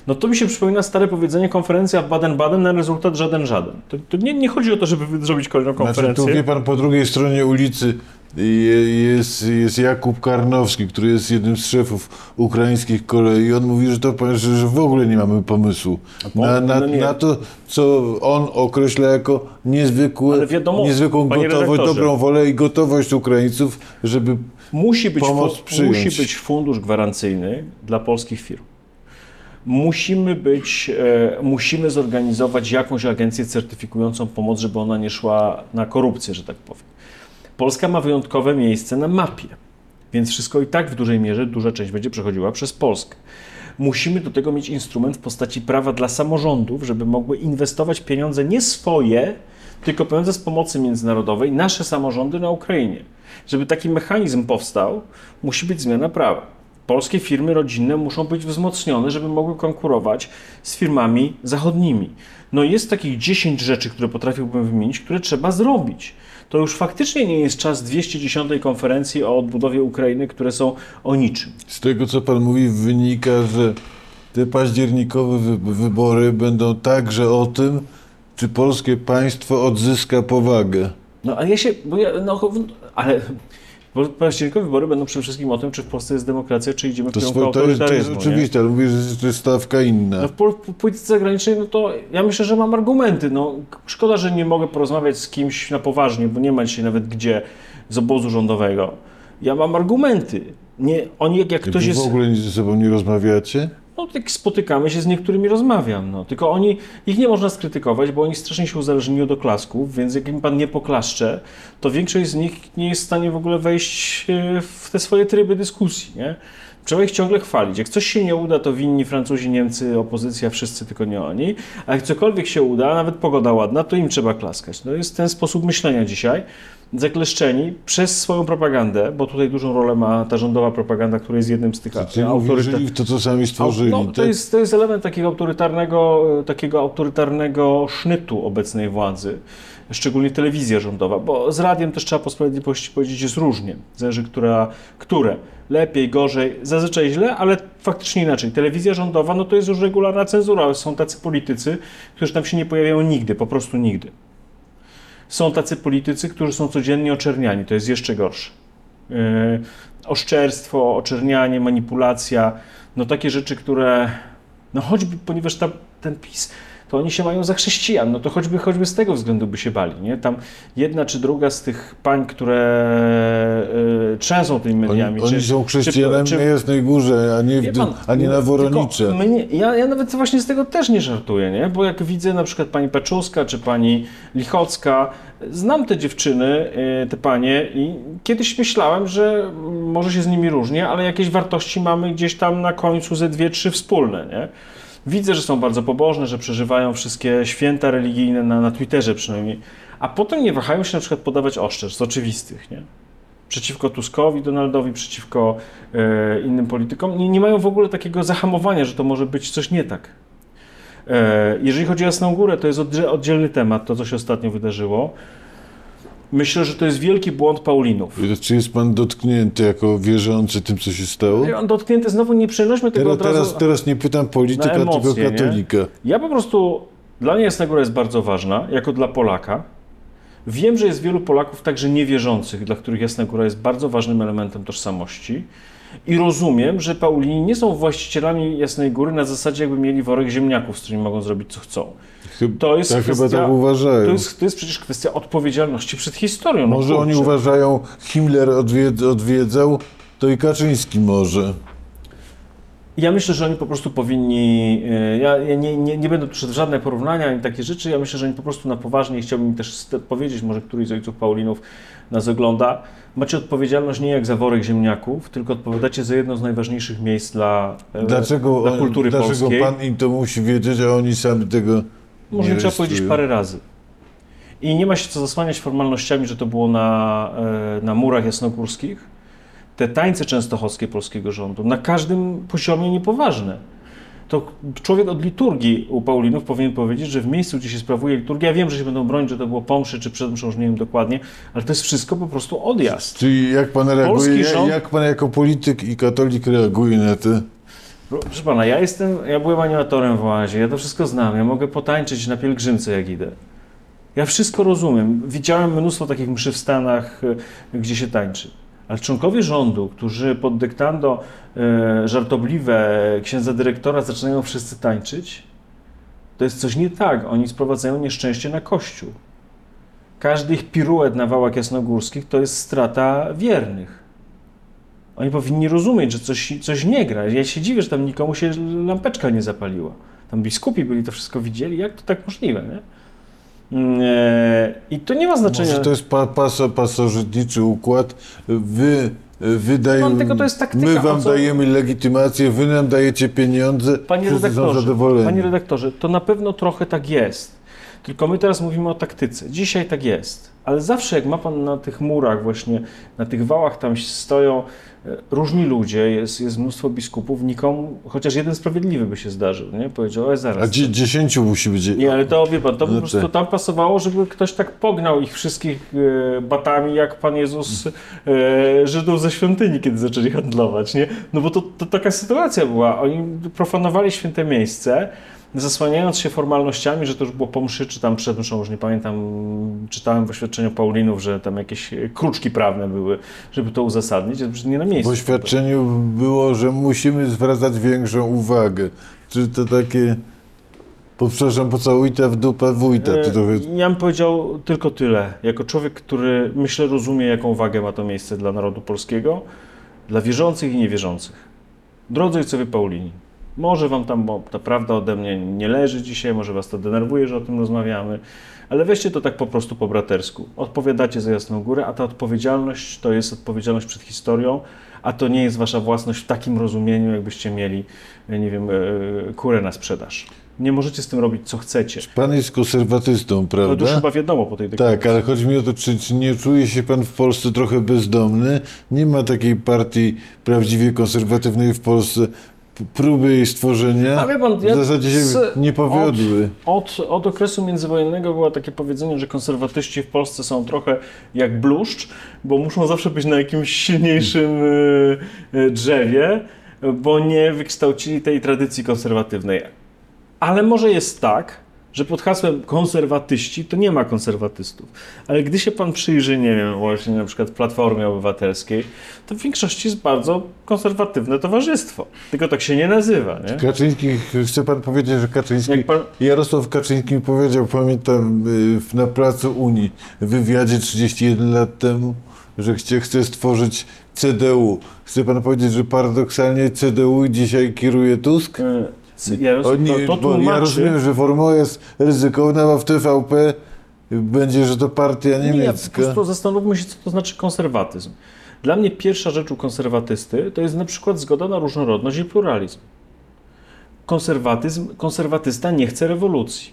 No to mi się przypomina stare powiedzenie konferencja w Baden-Baden na rezultat żaden żaden. To, to nie, nie chodzi o to, żeby zrobić kolejną Znaczy, konferencję. tu wie pan, po drugiej stronie ulicy je- jest, jest Jakub Karnowski, który jest jednym z szefów ukraińskich kolei. On mówi, że to że, że w ogóle nie mamy pomysłu po- na, na, no na to, co on określa jako niezwykłe, wiadomo, niezwykłą gotowość, dobrą wolę i gotowość Ukraińców, żeby Musi być, pomoc przyjąć. musi być fundusz gwarancyjny dla polskich firm. Musimy być, e, musimy zorganizować jakąś agencję certyfikującą pomoc, żeby ona nie szła na korupcję, że tak powiem. Polska ma wyjątkowe miejsce na mapie, więc wszystko i tak w dużej mierze, duża część będzie przechodziła przez Polskę. Musimy do tego mieć instrument w postaci prawa dla samorządów, żeby mogły inwestować pieniądze nie swoje, tylko pieniądze z pomocy międzynarodowej, nasze samorządy na Ukrainie. Żeby taki mechanizm powstał, musi być zmiana prawa. Polskie firmy rodzinne muszą być wzmocnione, żeby mogły konkurować z firmami zachodnimi. No jest takich 10 rzeczy, które potrafiłbym wymienić, które trzeba zrobić. To już faktycznie nie jest czas 210 konferencji o odbudowie Ukrainy, które są o niczym. z tego, co pan mówi, wynika, że te październikowe wy- wybory będą także o tym, czy polskie państwo odzyska powagę. No a ja się, bo ja, no, ale bo październikowe wybory będą przede wszystkim o tym, czy w Polsce jest demokracja, czy idziemy w To, kierunku to, jest, to jest oczywiste, ale mówię, że to jest stawka inna. No w pol- w polityce zagranicznej, no to ja myślę, że mam argumenty. No, szkoda, że nie mogę porozmawiać z kimś na poważnie, bo nie ma dzisiaj nawet gdzie z obozu rządowego. Ja mam argumenty. Nie, oni jak, jak ktoś jest... w ogóle ze sobą nie rozmawiacie? No tak spotykamy się z niektórymi, rozmawiam. No. Tylko oni, ich nie można skrytykować, bo oni strasznie się uzależnieni od oklasków, więc jak im pan nie poklaszcze, to większość z nich nie jest w stanie w ogóle wejść e, w te swoje tryby dyskusji. Nie? Trzeba ich ciągle chwalić. Jak coś się nie uda, to winni Francuzi, Niemcy, opozycja, wszyscy, tylko nie oni. A jak cokolwiek się uda, nawet pogoda ładna, to im trzeba klaskać. To jest ten sposób myślenia dzisiaj. Zakleszczeni przez swoją propagandę, bo tutaj dużą rolę ma ta rządowa propaganda, która jest jednym z tych autorytetów. w to, co sami stworzyli? No, to, tak? jest, to jest element takiego autorytarnego, takiego autorytarnego sznytu obecnej władzy. szczególnie telewizja rządowa, bo z radiem też trzeba po sprawiedliwości powiedzieć jest różnie, zależy która, które, lepiej, gorzej, zazwyczaj źle, ale faktycznie inaczej. Telewizja rządowa, no to jest już regularna cenzura, są tacy politycy, którzy tam się nie pojawiają nigdy, po prostu nigdy. Są tacy politycy, którzy są codziennie oczerniani, to jest jeszcze gorsze. Yy, oszczerstwo, oczernianie, manipulacja, no takie rzeczy, które, no choćby, ponieważ ta, ten PiS, to oni się mają za chrześcijan, no to choćby, choćby z tego względu by się bali, nie? Tam jedna czy druga z tych pań, które yy, trzęsą tymi Oni, mediami, oni czy, są chrześcijanami czy- na Jasnej Górze, a nie, w, pan, a nie na Woronicze. Mnie, ja, ja nawet właśnie z tego też nie żartuję, nie? bo jak widzę na przykład pani Peczuska czy pani Lichocka, znam te dziewczyny, y, te panie i kiedyś myślałem, że może się z nimi różnię, ale jakieś wartości mamy gdzieś tam na końcu ze dwie, trzy wspólne. Nie? Widzę, że są bardzo pobożne, że przeżywają wszystkie święta religijne na, na Twitterze przynajmniej, a potem nie wahają się na przykład podawać oszczerstw oczywistych, nie? przeciwko Tuskowi, Donaldowi, przeciwko e, innym politykom, nie, nie mają w ogóle takiego zahamowania, że to może być coś nie tak. E, jeżeli chodzi o Jasną Górę, to jest oddzie- oddzielny temat, to co się ostatnio wydarzyło. Myślę, że to jest wielki błąd Paulinów. Czy jest pan dotknięty jako wierzący tym, co się stało? On dotknięty znowu nie przenośmy tego Teraz, teraz, teraz nie pytam polityka, emocje, tylko nie? katolika. Ja po prostu, dla mnie Jasna Góra jest bardzo ważna, jako dla Polaka. Wiem, że jest wielu Polaków także niewierzących, dla których Jasna Góra jest bardzo ważnym elementem tożsamości. I rozumiem, że Paulini nie są właścicielami Jasnej Góry na zasadzie, jakby mieli worek ziemniaków, z którymi mogą zrobić co chcą. To jest tak kwestia- tak uważają. To jest, to jest przecież kwestia odpowiedzialności przed historią. no Może oni kurczę. uważają, Himmler odwied, odwiedzał, to i Kaczyński może. Ja myślę, że oni po prostu powinni. e, Ja, ja nie, nie, nie będę w żadne porównania ani takie rzeczy. Ja myślę, że oni po prostu na poważnie chciałbym też powiedzieć, może któryś z ojców Paulinów nas ogląda. Macie odpowiedzialność nie jak za worek ziemniaków, tylko odpowiadacie za jedno z najważniejszych miejsc dla, e, Dlaczego, dla kultury dlaczego polskiej. pan im to musi wiedzieć, a oni sami tego Może trzeba powiedzieć parę razy. I nie ma się co zasłaniać formalnościami, że to było na, e, na murach jasnogórskich. Te tańce częstochowskie polskiego rządu na każdym poziomie niepoważne. To człowiek od liturgii u Paulinów powinien powiedzieć, że w miejscu, gdzie się sprawuje liturgia, ja wiem, że się będą bronić, że to było pomszy czy przed mszą, już nie wiem dokładnie, ale to jest wszystko po prostu odjazd. Czyli jak pan reaguje, rząd- jak pan jako polityk i katolik reaguje na to? Proszę pana, ja jestem, ja byłem animatorem w oazie, ja to wszystko znam, ja mogę potańczyć na pielgrzymce jak idę. Ja wszystko rozumiem. Widziałem mnóstwo takich mszy w Stanach, y, gdzie się tańczy. Ale członkowie rządu, którzy pod dyktando e, żartobliwe księdza dyrektora zaczynają wszyscy tańczyć, to jest coś nie tak. Oni sprowadzają nieszczęście na Kościół. Każdy ich piruet na wałach jasnogórskich to jest strata wiernych. Oni powinni rozumieć, że coś, coś nie gra. Ja się dziwię, że tam nikomu się lampeczka nie zapaliła. Tam biskupi byli, to wszystko widzieli. Jak to tak możliwe, nie? Mm, e, I to nie ma znaczenia. Może to jest pa, paso, pasożytniczy układ. Wy, wy daje, Pan, tylko to jest taktyka, my wam co- dajemy legitymację, wy nam dajecie pieniądze, Panie redaktorze, zadowoleni. panie redaktorze, to na pewno trochę tak jest. Tylko my teraz mówimy o taktyce. Dzisiaj tak jest. Ale zawsze jak ma pan na tych murach właśnie, na tych wałach tam stoją e, różni ludzie, jest, jest mnóstwo biskupów, nikomu, chociaż jeden sprawiedliwy by się zdarzył, nie? Powiedział, e zaraz. A dzie, dziesięciu musi być. Nie, ale to wie pan, to po No prostu tak. tam pasowało, żeby ktoś tak pognał ich wszystkich e, batami, jak Pan Jezus e, Żydów ze świątyni, kiedy zaczęli handlować, nie? No bo to, to taka sytuacja była. Oni profanowali święte miejsce, zasłaniając się formalnościami, że to już było po mszy, czy tam przed mszą, już nie pamiętam, czytałem w oświadczeniu Paulinów, że tam jakieś e, kruczki prawne były, żeby to uzasadnić, nie na W miejscu. oświadczeniu było, że musimy zwracać większą uwagę. Czy to takie, po, przepraszam, w dupę wójta. To trochę... E, Ja bym powiedział tylko tyle. Jako człowiek, który myślę rozumie, jaką wagę ma to miejsce dla narodu polskiego, dla wierzących i niewierzących. Drodzy ojcowie Paulini, może wam tam bo ta prawda ode mnie nie leży dzisiaj, może was to denerwuje, że o tym rozmawiamy, ale weźcie to tak po prostu po bratersku. Odpowiadacie za Jasną Górę, a ta odpowiedzialność to jest odpowiedzialność przed historią, a to nie jest wasza własność w takim rozumieniu, jakbyście mieli, nie wiem, e, kurę na sprzedaż. Nie możecie z tym robić, co chcecie. Pan jest konserwatystą, No to prawda? już chyba wiadomo po tej deklaracji. Tak, ale chodzi mi o to, czy, czy nie czuje się pan w Polsce trochę bezdomny? Nie ma takiej partii prawdziwie konserwatywnej w Polsce. Próby jej stworzenia pan, w ja zasadzie się z- nie powiodły. Od, od okresu międzywojennego było takie powiedzenie, że konserwatyści w Polsce są trochę jak bluszcz, bo muszą zawsze być na jakimś silniejszym y, y, drzewie, bo nie wykształcili tej tradycji konserwatywnej. Ale może jest tak, że pod hasłem konserwatyści to nie ma konserwatystów. Ale gdy się pan przyjrzy, nie wiem, właśnie na przykład Platformie Obywatelskiej, to w większości jest bardzo konserwatywne towarzystwo. Tylko tak się nie nazywa, nie? Kaczyński, chce pan powiedzieć, że Kaczyński, pan, Jarosław Kaczyński powiedział, pamiętam, y, na placu Unii, w wywiadzie 31 lat temu, że chce, chce stworzyć CDU. Chce pan powiedzieć, że paradoksalnie CDU dzisiaj kieruje Tusk? E, Jarosław, Oni, to, to bo ja tłumaczy, rozumiem, że formuła jest ryzykowna, bo w TVP będzie, że to partia Nie, ja po niemiecka. prostu zastanówmy się, co to znaczy konserwatyzm. Dla mnie pierwsza rzecz u konserwatysty to jest na przykład zgoda na różnorodność i pluralizm. Konserwatyzm, konserwatysta nie chce rewolucji.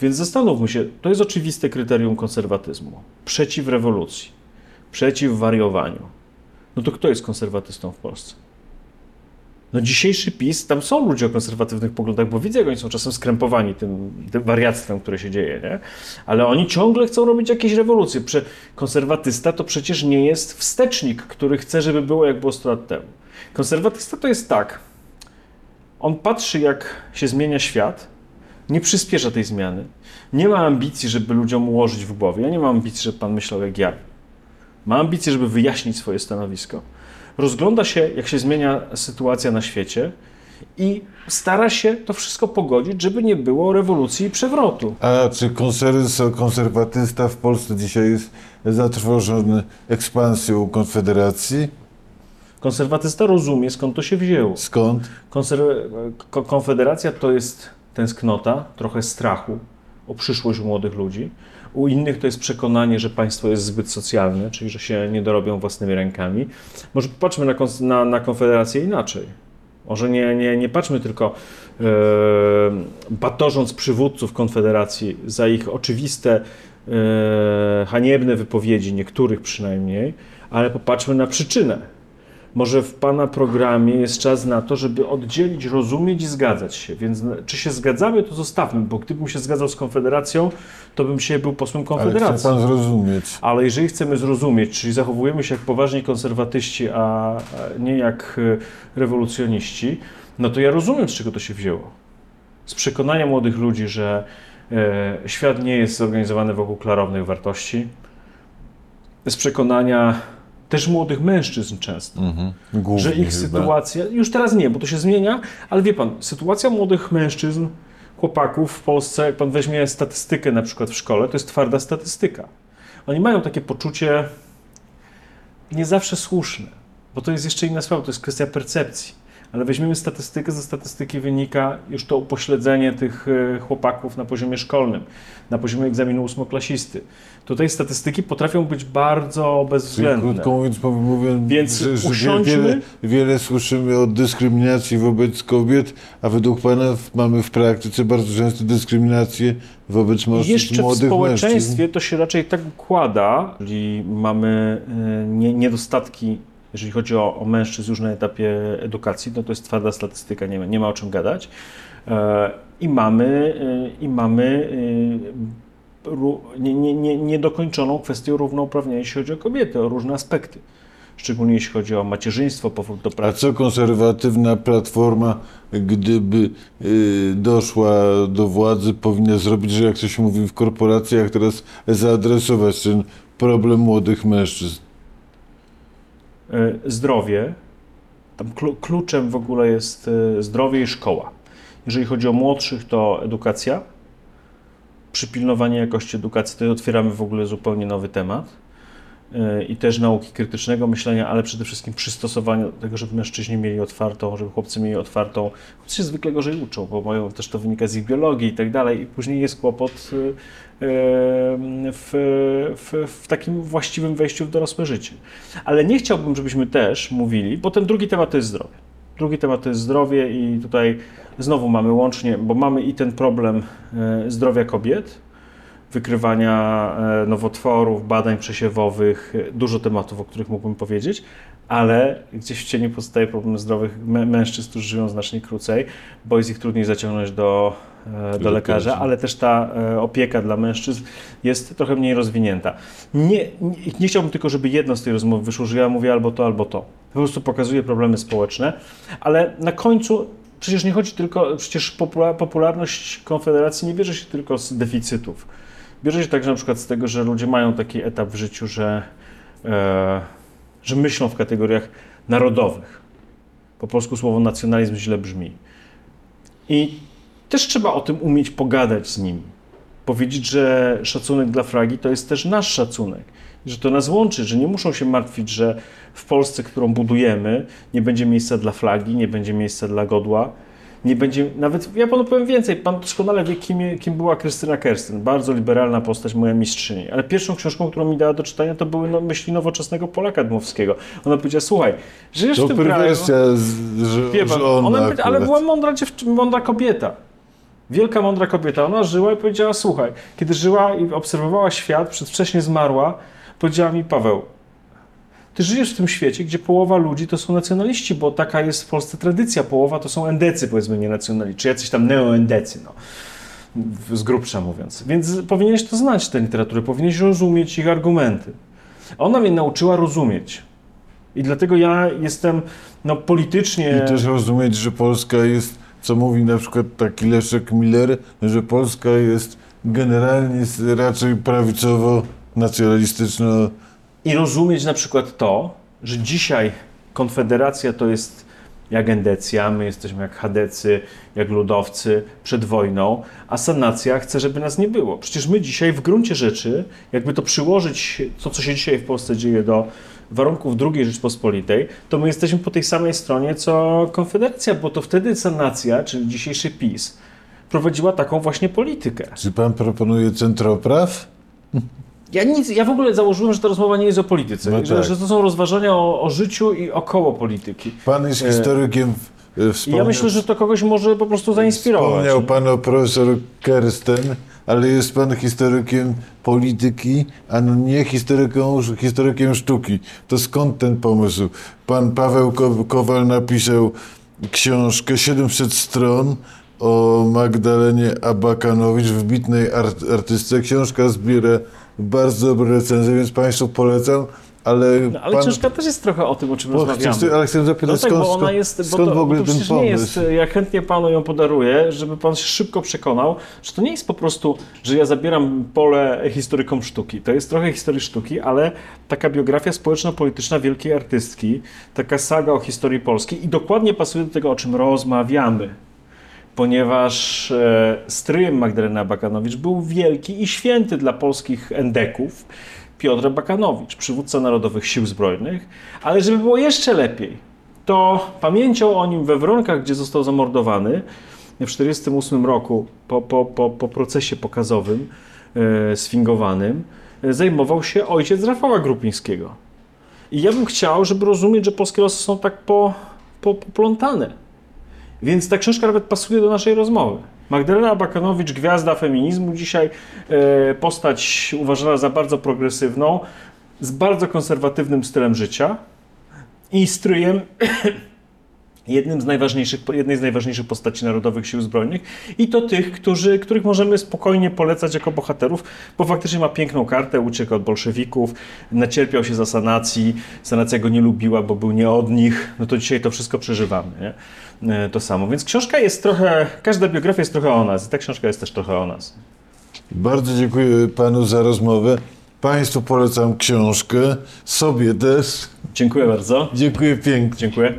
Więc zastanówmy się, to jest oczywiste kryterium konserwatyzmu. Przeciw rewolucji, przeciw wariowaniu. No to kto jest konserwatystą w Polsce? No dzisiejszy PiS, tam są ludzie o konserwatywnych poglądach, bo widzę, jak oni są czasem skrępowani tym, tym wariactwem, które się dzieje, nie? Ale oni ciągle chcą robić jakieś rewolucje. Prze konserwatysta to przecież nie jest wstecznik, który chce, żeby było jak było 100 lat temu. Konserwatysta to jest tak, on patrzy jak się zmienia świat, nie przyspiesza tej zmiany, nie ma ambicji, żeby ludziom ułożyć w głowie. Ja nie mam ambicji, żeby pan myślał jak ja. Ma ambicje, żeby wyjaśnić swoje stanowisko. Rozgląda się, jak się zmienia sytuacja na świecie i stara się to wszystko pogodzić, żeby nie było rewolucji i przewrotu. A czy konser- konserwatysta w Polsce dzisiaj jest zatrwożony ekspansją Konfederacji? Konserwatysta rozumie, skąd to się wzięło. Skąd? Konser- ko- Konfederacja to jest tęsknota, trochę strachu o przyszłość młodych ludzi. U innych to jest przekonanie, że państwo jest zbyt socjalne, czyli że się nie dorobią własnymi rękami. Może popatrzmy na, na, na Konfederację inaczej. Może nie, nie, nie patrzmy tylko e, batorząc przywódców Konfederacji za ich oczywiste e, haniebne wypowiedzi, niektórych przynajmniej, ale popatrzmy na przyczynę. Może w Pana programie jest czas na to, żeby oddzielić, rozumieć i zgadzać się. Więc czy się zgadzamy, to zostawmy, bo gdybym się zgadzał z Konfederacją, to bym się był posłem Ale chce Konfederacji. pan zrozumieć. Ale jeżeli chcemy zrozumieć, czyli zachowujemy się jak poważni konserwatyści, a a nie jak e, rewolucjoniści, no to ja rozumiem, z czego to się wzięło. Z przekonania młodych ludzi, że e, świat nie jest zorganizowany wokół klarownych wartości. Z przekonania też młodych mężczyzn często, Mhm. Głównie że ich chyba. sytuacja, już teraz nie, bo to się zmienia, ale wie pan, sytuacja młodych mężczyzn, chłopaków w Polsce, jak pan weźmie statystykę na przykład w szkole, to jest twarda statystyka. Oni mają takie poczucie nie zawsze słuszne, bo to jest jeszcze inna sprawa, to jest kwestia percepcji. Ale weźmiemy statystykę, ze statystyki wynika już to upośledzenie tych e, chłopaków na poziomie szkolnym, na poziomie egzaminu ósmoklasisty. Tutaj statystyki potrafią być bardzo Czyli bezwzględne. krótko mówiąc, mówiąc Więc że, że usiądźmy- wiele, wiele słyszymy o dyskryminacji wobec kobiet, a według pana w, mamy w praktyce bardzo często dyskryminację wobec mężczyzn, Jeszcze w młodych społeczeństwie mężczyzn. to się raczej tak układa, jeżeli mamy e, nie, niedostatki, jeżeli chodzi o, o mężczyzn już na etapie edukacji, no to jest twarda statystyka, nie ma, nie ma o czym gadać. E, I mamy, e, i mamy e, nie, nie, nie, niedokończoną kwestię równouprawnienia, jeśli chodzi o kobiety, o różne aspekty. Szczególnie jeśli chodzi o macierzyństwo, powrót do A pracy. co konserwatywna platforma, gdyby doszła do władzy, powinna zrobić, że jak to się mówi w korporacjach, teraz zaadresować ten problem młodych mężczyzn? E, zdrowie. Tam klu- kluczem w ogóle jest e, zdrowie i szkoła. Jeżeli chodzi o młodszych, to edukacja. Przypilnowanie jakości edukacji, to otwieramy w ogóle zupełnie nowy temat. I też nauki krytycznego myślenia, ale przede wszystkim przystosowania do tego, żeby mężczyźni mieli otwartą, żeby chłopcy mieli otwartą. Chłopcy się zwykle gorzej uczą, bo mają też to wynika z ich biologii i tak dalej, i później jest kłopot e, w, w, w takim właściwym wejściu w dorosłe życie. Ale nie chciałbym, żebyśmy też mówili, bo ten drugi temat to jest zdrowie. Drugi temat to jest zdrowie i tutaj znowu mamy łącznie, bo mamy i ten problem e, zdrowia kobiet, wykrywania e, nowotworów, badań przesiewowych, e, dużo tematów, o których mógłbym powiedzieć, ale gdzieś w cieniu pozostaje problem zdrowych mę- mężczyzn, którzy żyją znacznie krócej, bo jest ich trudniej zaciągnąć do, e, do lekarza, ale też ta opieka dla mężczyzn jest trochę mniej rozwinięta. Nie, nie, nie chciałbym tylko, żeby jedno z tej rozmowy wyszło, że ja mówię albo to, albo to. Po prostu pokazuję problemy społeczne, ale na końcu przecież nie chodzi tylko, przecież popula- popularność Konfederacji nie bierze się tylko z deficytów. Bierze się także na przykład z tego, że ludzie mają taki etap w życiu, że, e, że myślą w kategoriach narodowych. Po polsku słowo nacjonalizm źle brzmi. I też trzeba o tym umieć pogadać z nimi. Powiedzieć, że szacunek dla flagi to jest też nasz szacunek. Że to nas łączy, że nie muszą się martwić, że w Polsce, którą budujemy, nie będzie miejsca dla flagi, nie będzie miejsca dla godła. Nie będzie, nawet ja panu powiem więcej, pan doskonale wie, kim, kim była Krystyna Kersten. Bardzo liberalna postać, moja mistrzyni. Ale pierwszą książką, którą mi dała do czytania, to były no, myśli nowoczesnego Polaka Dmowskiego. Ona powiedziała: Słuchaj, żyjesz To w tym kraju. Wie pan, ona ale była mądra, mądra kobieta. Wielka, mądra kobieta. Ona żyła i powiedziała, słuchaj, kiedy żyła i obserwowała świat, przedwcześnie zmarła, powiedziała mi, Paweł, ty żyjesz w tym świecie, gdzie połowa ludzi to są nacjonaliści, bo taka jest w Polsce tradycja. Połowa to są endecy, powiedzmy, nie nacjonaliści, czy jacyś tam neoendecy, no. Z grubsza mówiąc. Więc powinieneś to znać, tę literaturę, powinieneś rozumieć ich argumenty. Ona mnie nauczyła rozumieć. I dlatego ja jestem no, politycznie... I też rozumieć, że Polska jest, co mówi na przykład taki Leszek Miller, że Polska jest generalnie raczej prawicowo-nacjonalistyczna. I rozumieć na przykład to, że dzisiaj Konfederacja to jest jak endecja, my jesteśmy jak chadecy, jak ludowcy przed wojną, a sanacja chce, żeby nas nie było. Przecież my dzisiaj w gruncie rzeczy, jakby to przyłożyć, to co się dzisiaj w Polsce dzieje do warunków II Rzeczpospolitej, to my jesteśmy po tej samej stronie co Konfederacja, bo to wtedy sanacja, czyli dzisiejszy PiS, prowadziła taką właśnie politykę. Czy pan proponuje centropraw? (laughs) Ja nic, ja w ogóle założyłem, że ta rozmowa nie jest o polityce, No tak. że to są rozważania o, o życiu i około polityki. Pan jest E, historykiem. e, Wspomniał, ja myślę, że to kogoś może po prostu zainspirować. Wspomniał pan o profesor Kersten, ale jest pan historykiem polityki, a nie historyką, historykiem sztuki. To skąd ten pomysł? Pan Paweł Ko- Kowal napisał książkę 700 stron o Magdalenie Abakanowicz, wybitnej art- artystce. Książka zbiera bardzo dobre recenzje, więc Państwu polecam, ale, No, ale pan... książka też jest trochę o tym, o czym Bo rozmawiamy. ale chcę No zapytać, tak, skąd, bo ona skąd, jest, bo skąd to, w ogóle ten przecież nie pomysł? jest, ja chętnie panu ją podaruję, żeby pan się szybko przekonał, że to nie jest po prostu, że ja zabieram pole historykom sztuki. To jest trochę historii sztuki, ale taka biografia społeczno-polityczna wielkiej artystki, taka saga o historii Polski i dokładnie pasuje do tego, o czym rozmawiamy. Ponieważ e, stryjem Magdaleny Abakanowicz był wielki i święty dla polskich endeków Piotr Bakanowicz, przywódca Narodowych Sił Zbrojnych, ale żeby było jeszcze lepiej, to pamięcią o nim we Wronkach, gdzie został zamordowany w 1948 roku po, po, po, po procesie pokazowym e, sfingowanym, e, zajmował się ojciec Rafała Grupińskiego. I ja bym chciał, żeby rozumieć, że polskie losy są tak po, po, poplątane. Więc ta książka nawet pasuje do naszej rozmowy. Magdalena Abakanowicz, gwiazda feminizmu, dzisiaj e, postać uważana za bardzo progresywną, z bardzo konserwatywnym stylem życia i stryjem (coughs) jednym z najważniejszych, jednej z najważniejszych postaci Narodowych Sił Zbrojnych i to tych, którzy, których możemy spokojnie polecać jako bohaterów, bo faktycznie ma piękną kartę, uciekł od bolszewików, nacierpiał się za sanacji, sanacja go nie lubiła, bo był nie od nich, no to dzisiaj to wszystko przeżywamy, nie? E, to samo. Więc książka jest trochę, każda biografia jest trochę o nas i ta książka jest też trochę o nas. Bardzo dziękuję panu za rozmowę. Państwu polecam książkę, sobie też. Dziękuję bardzo. Dziękuję pięknie. Dziękuję.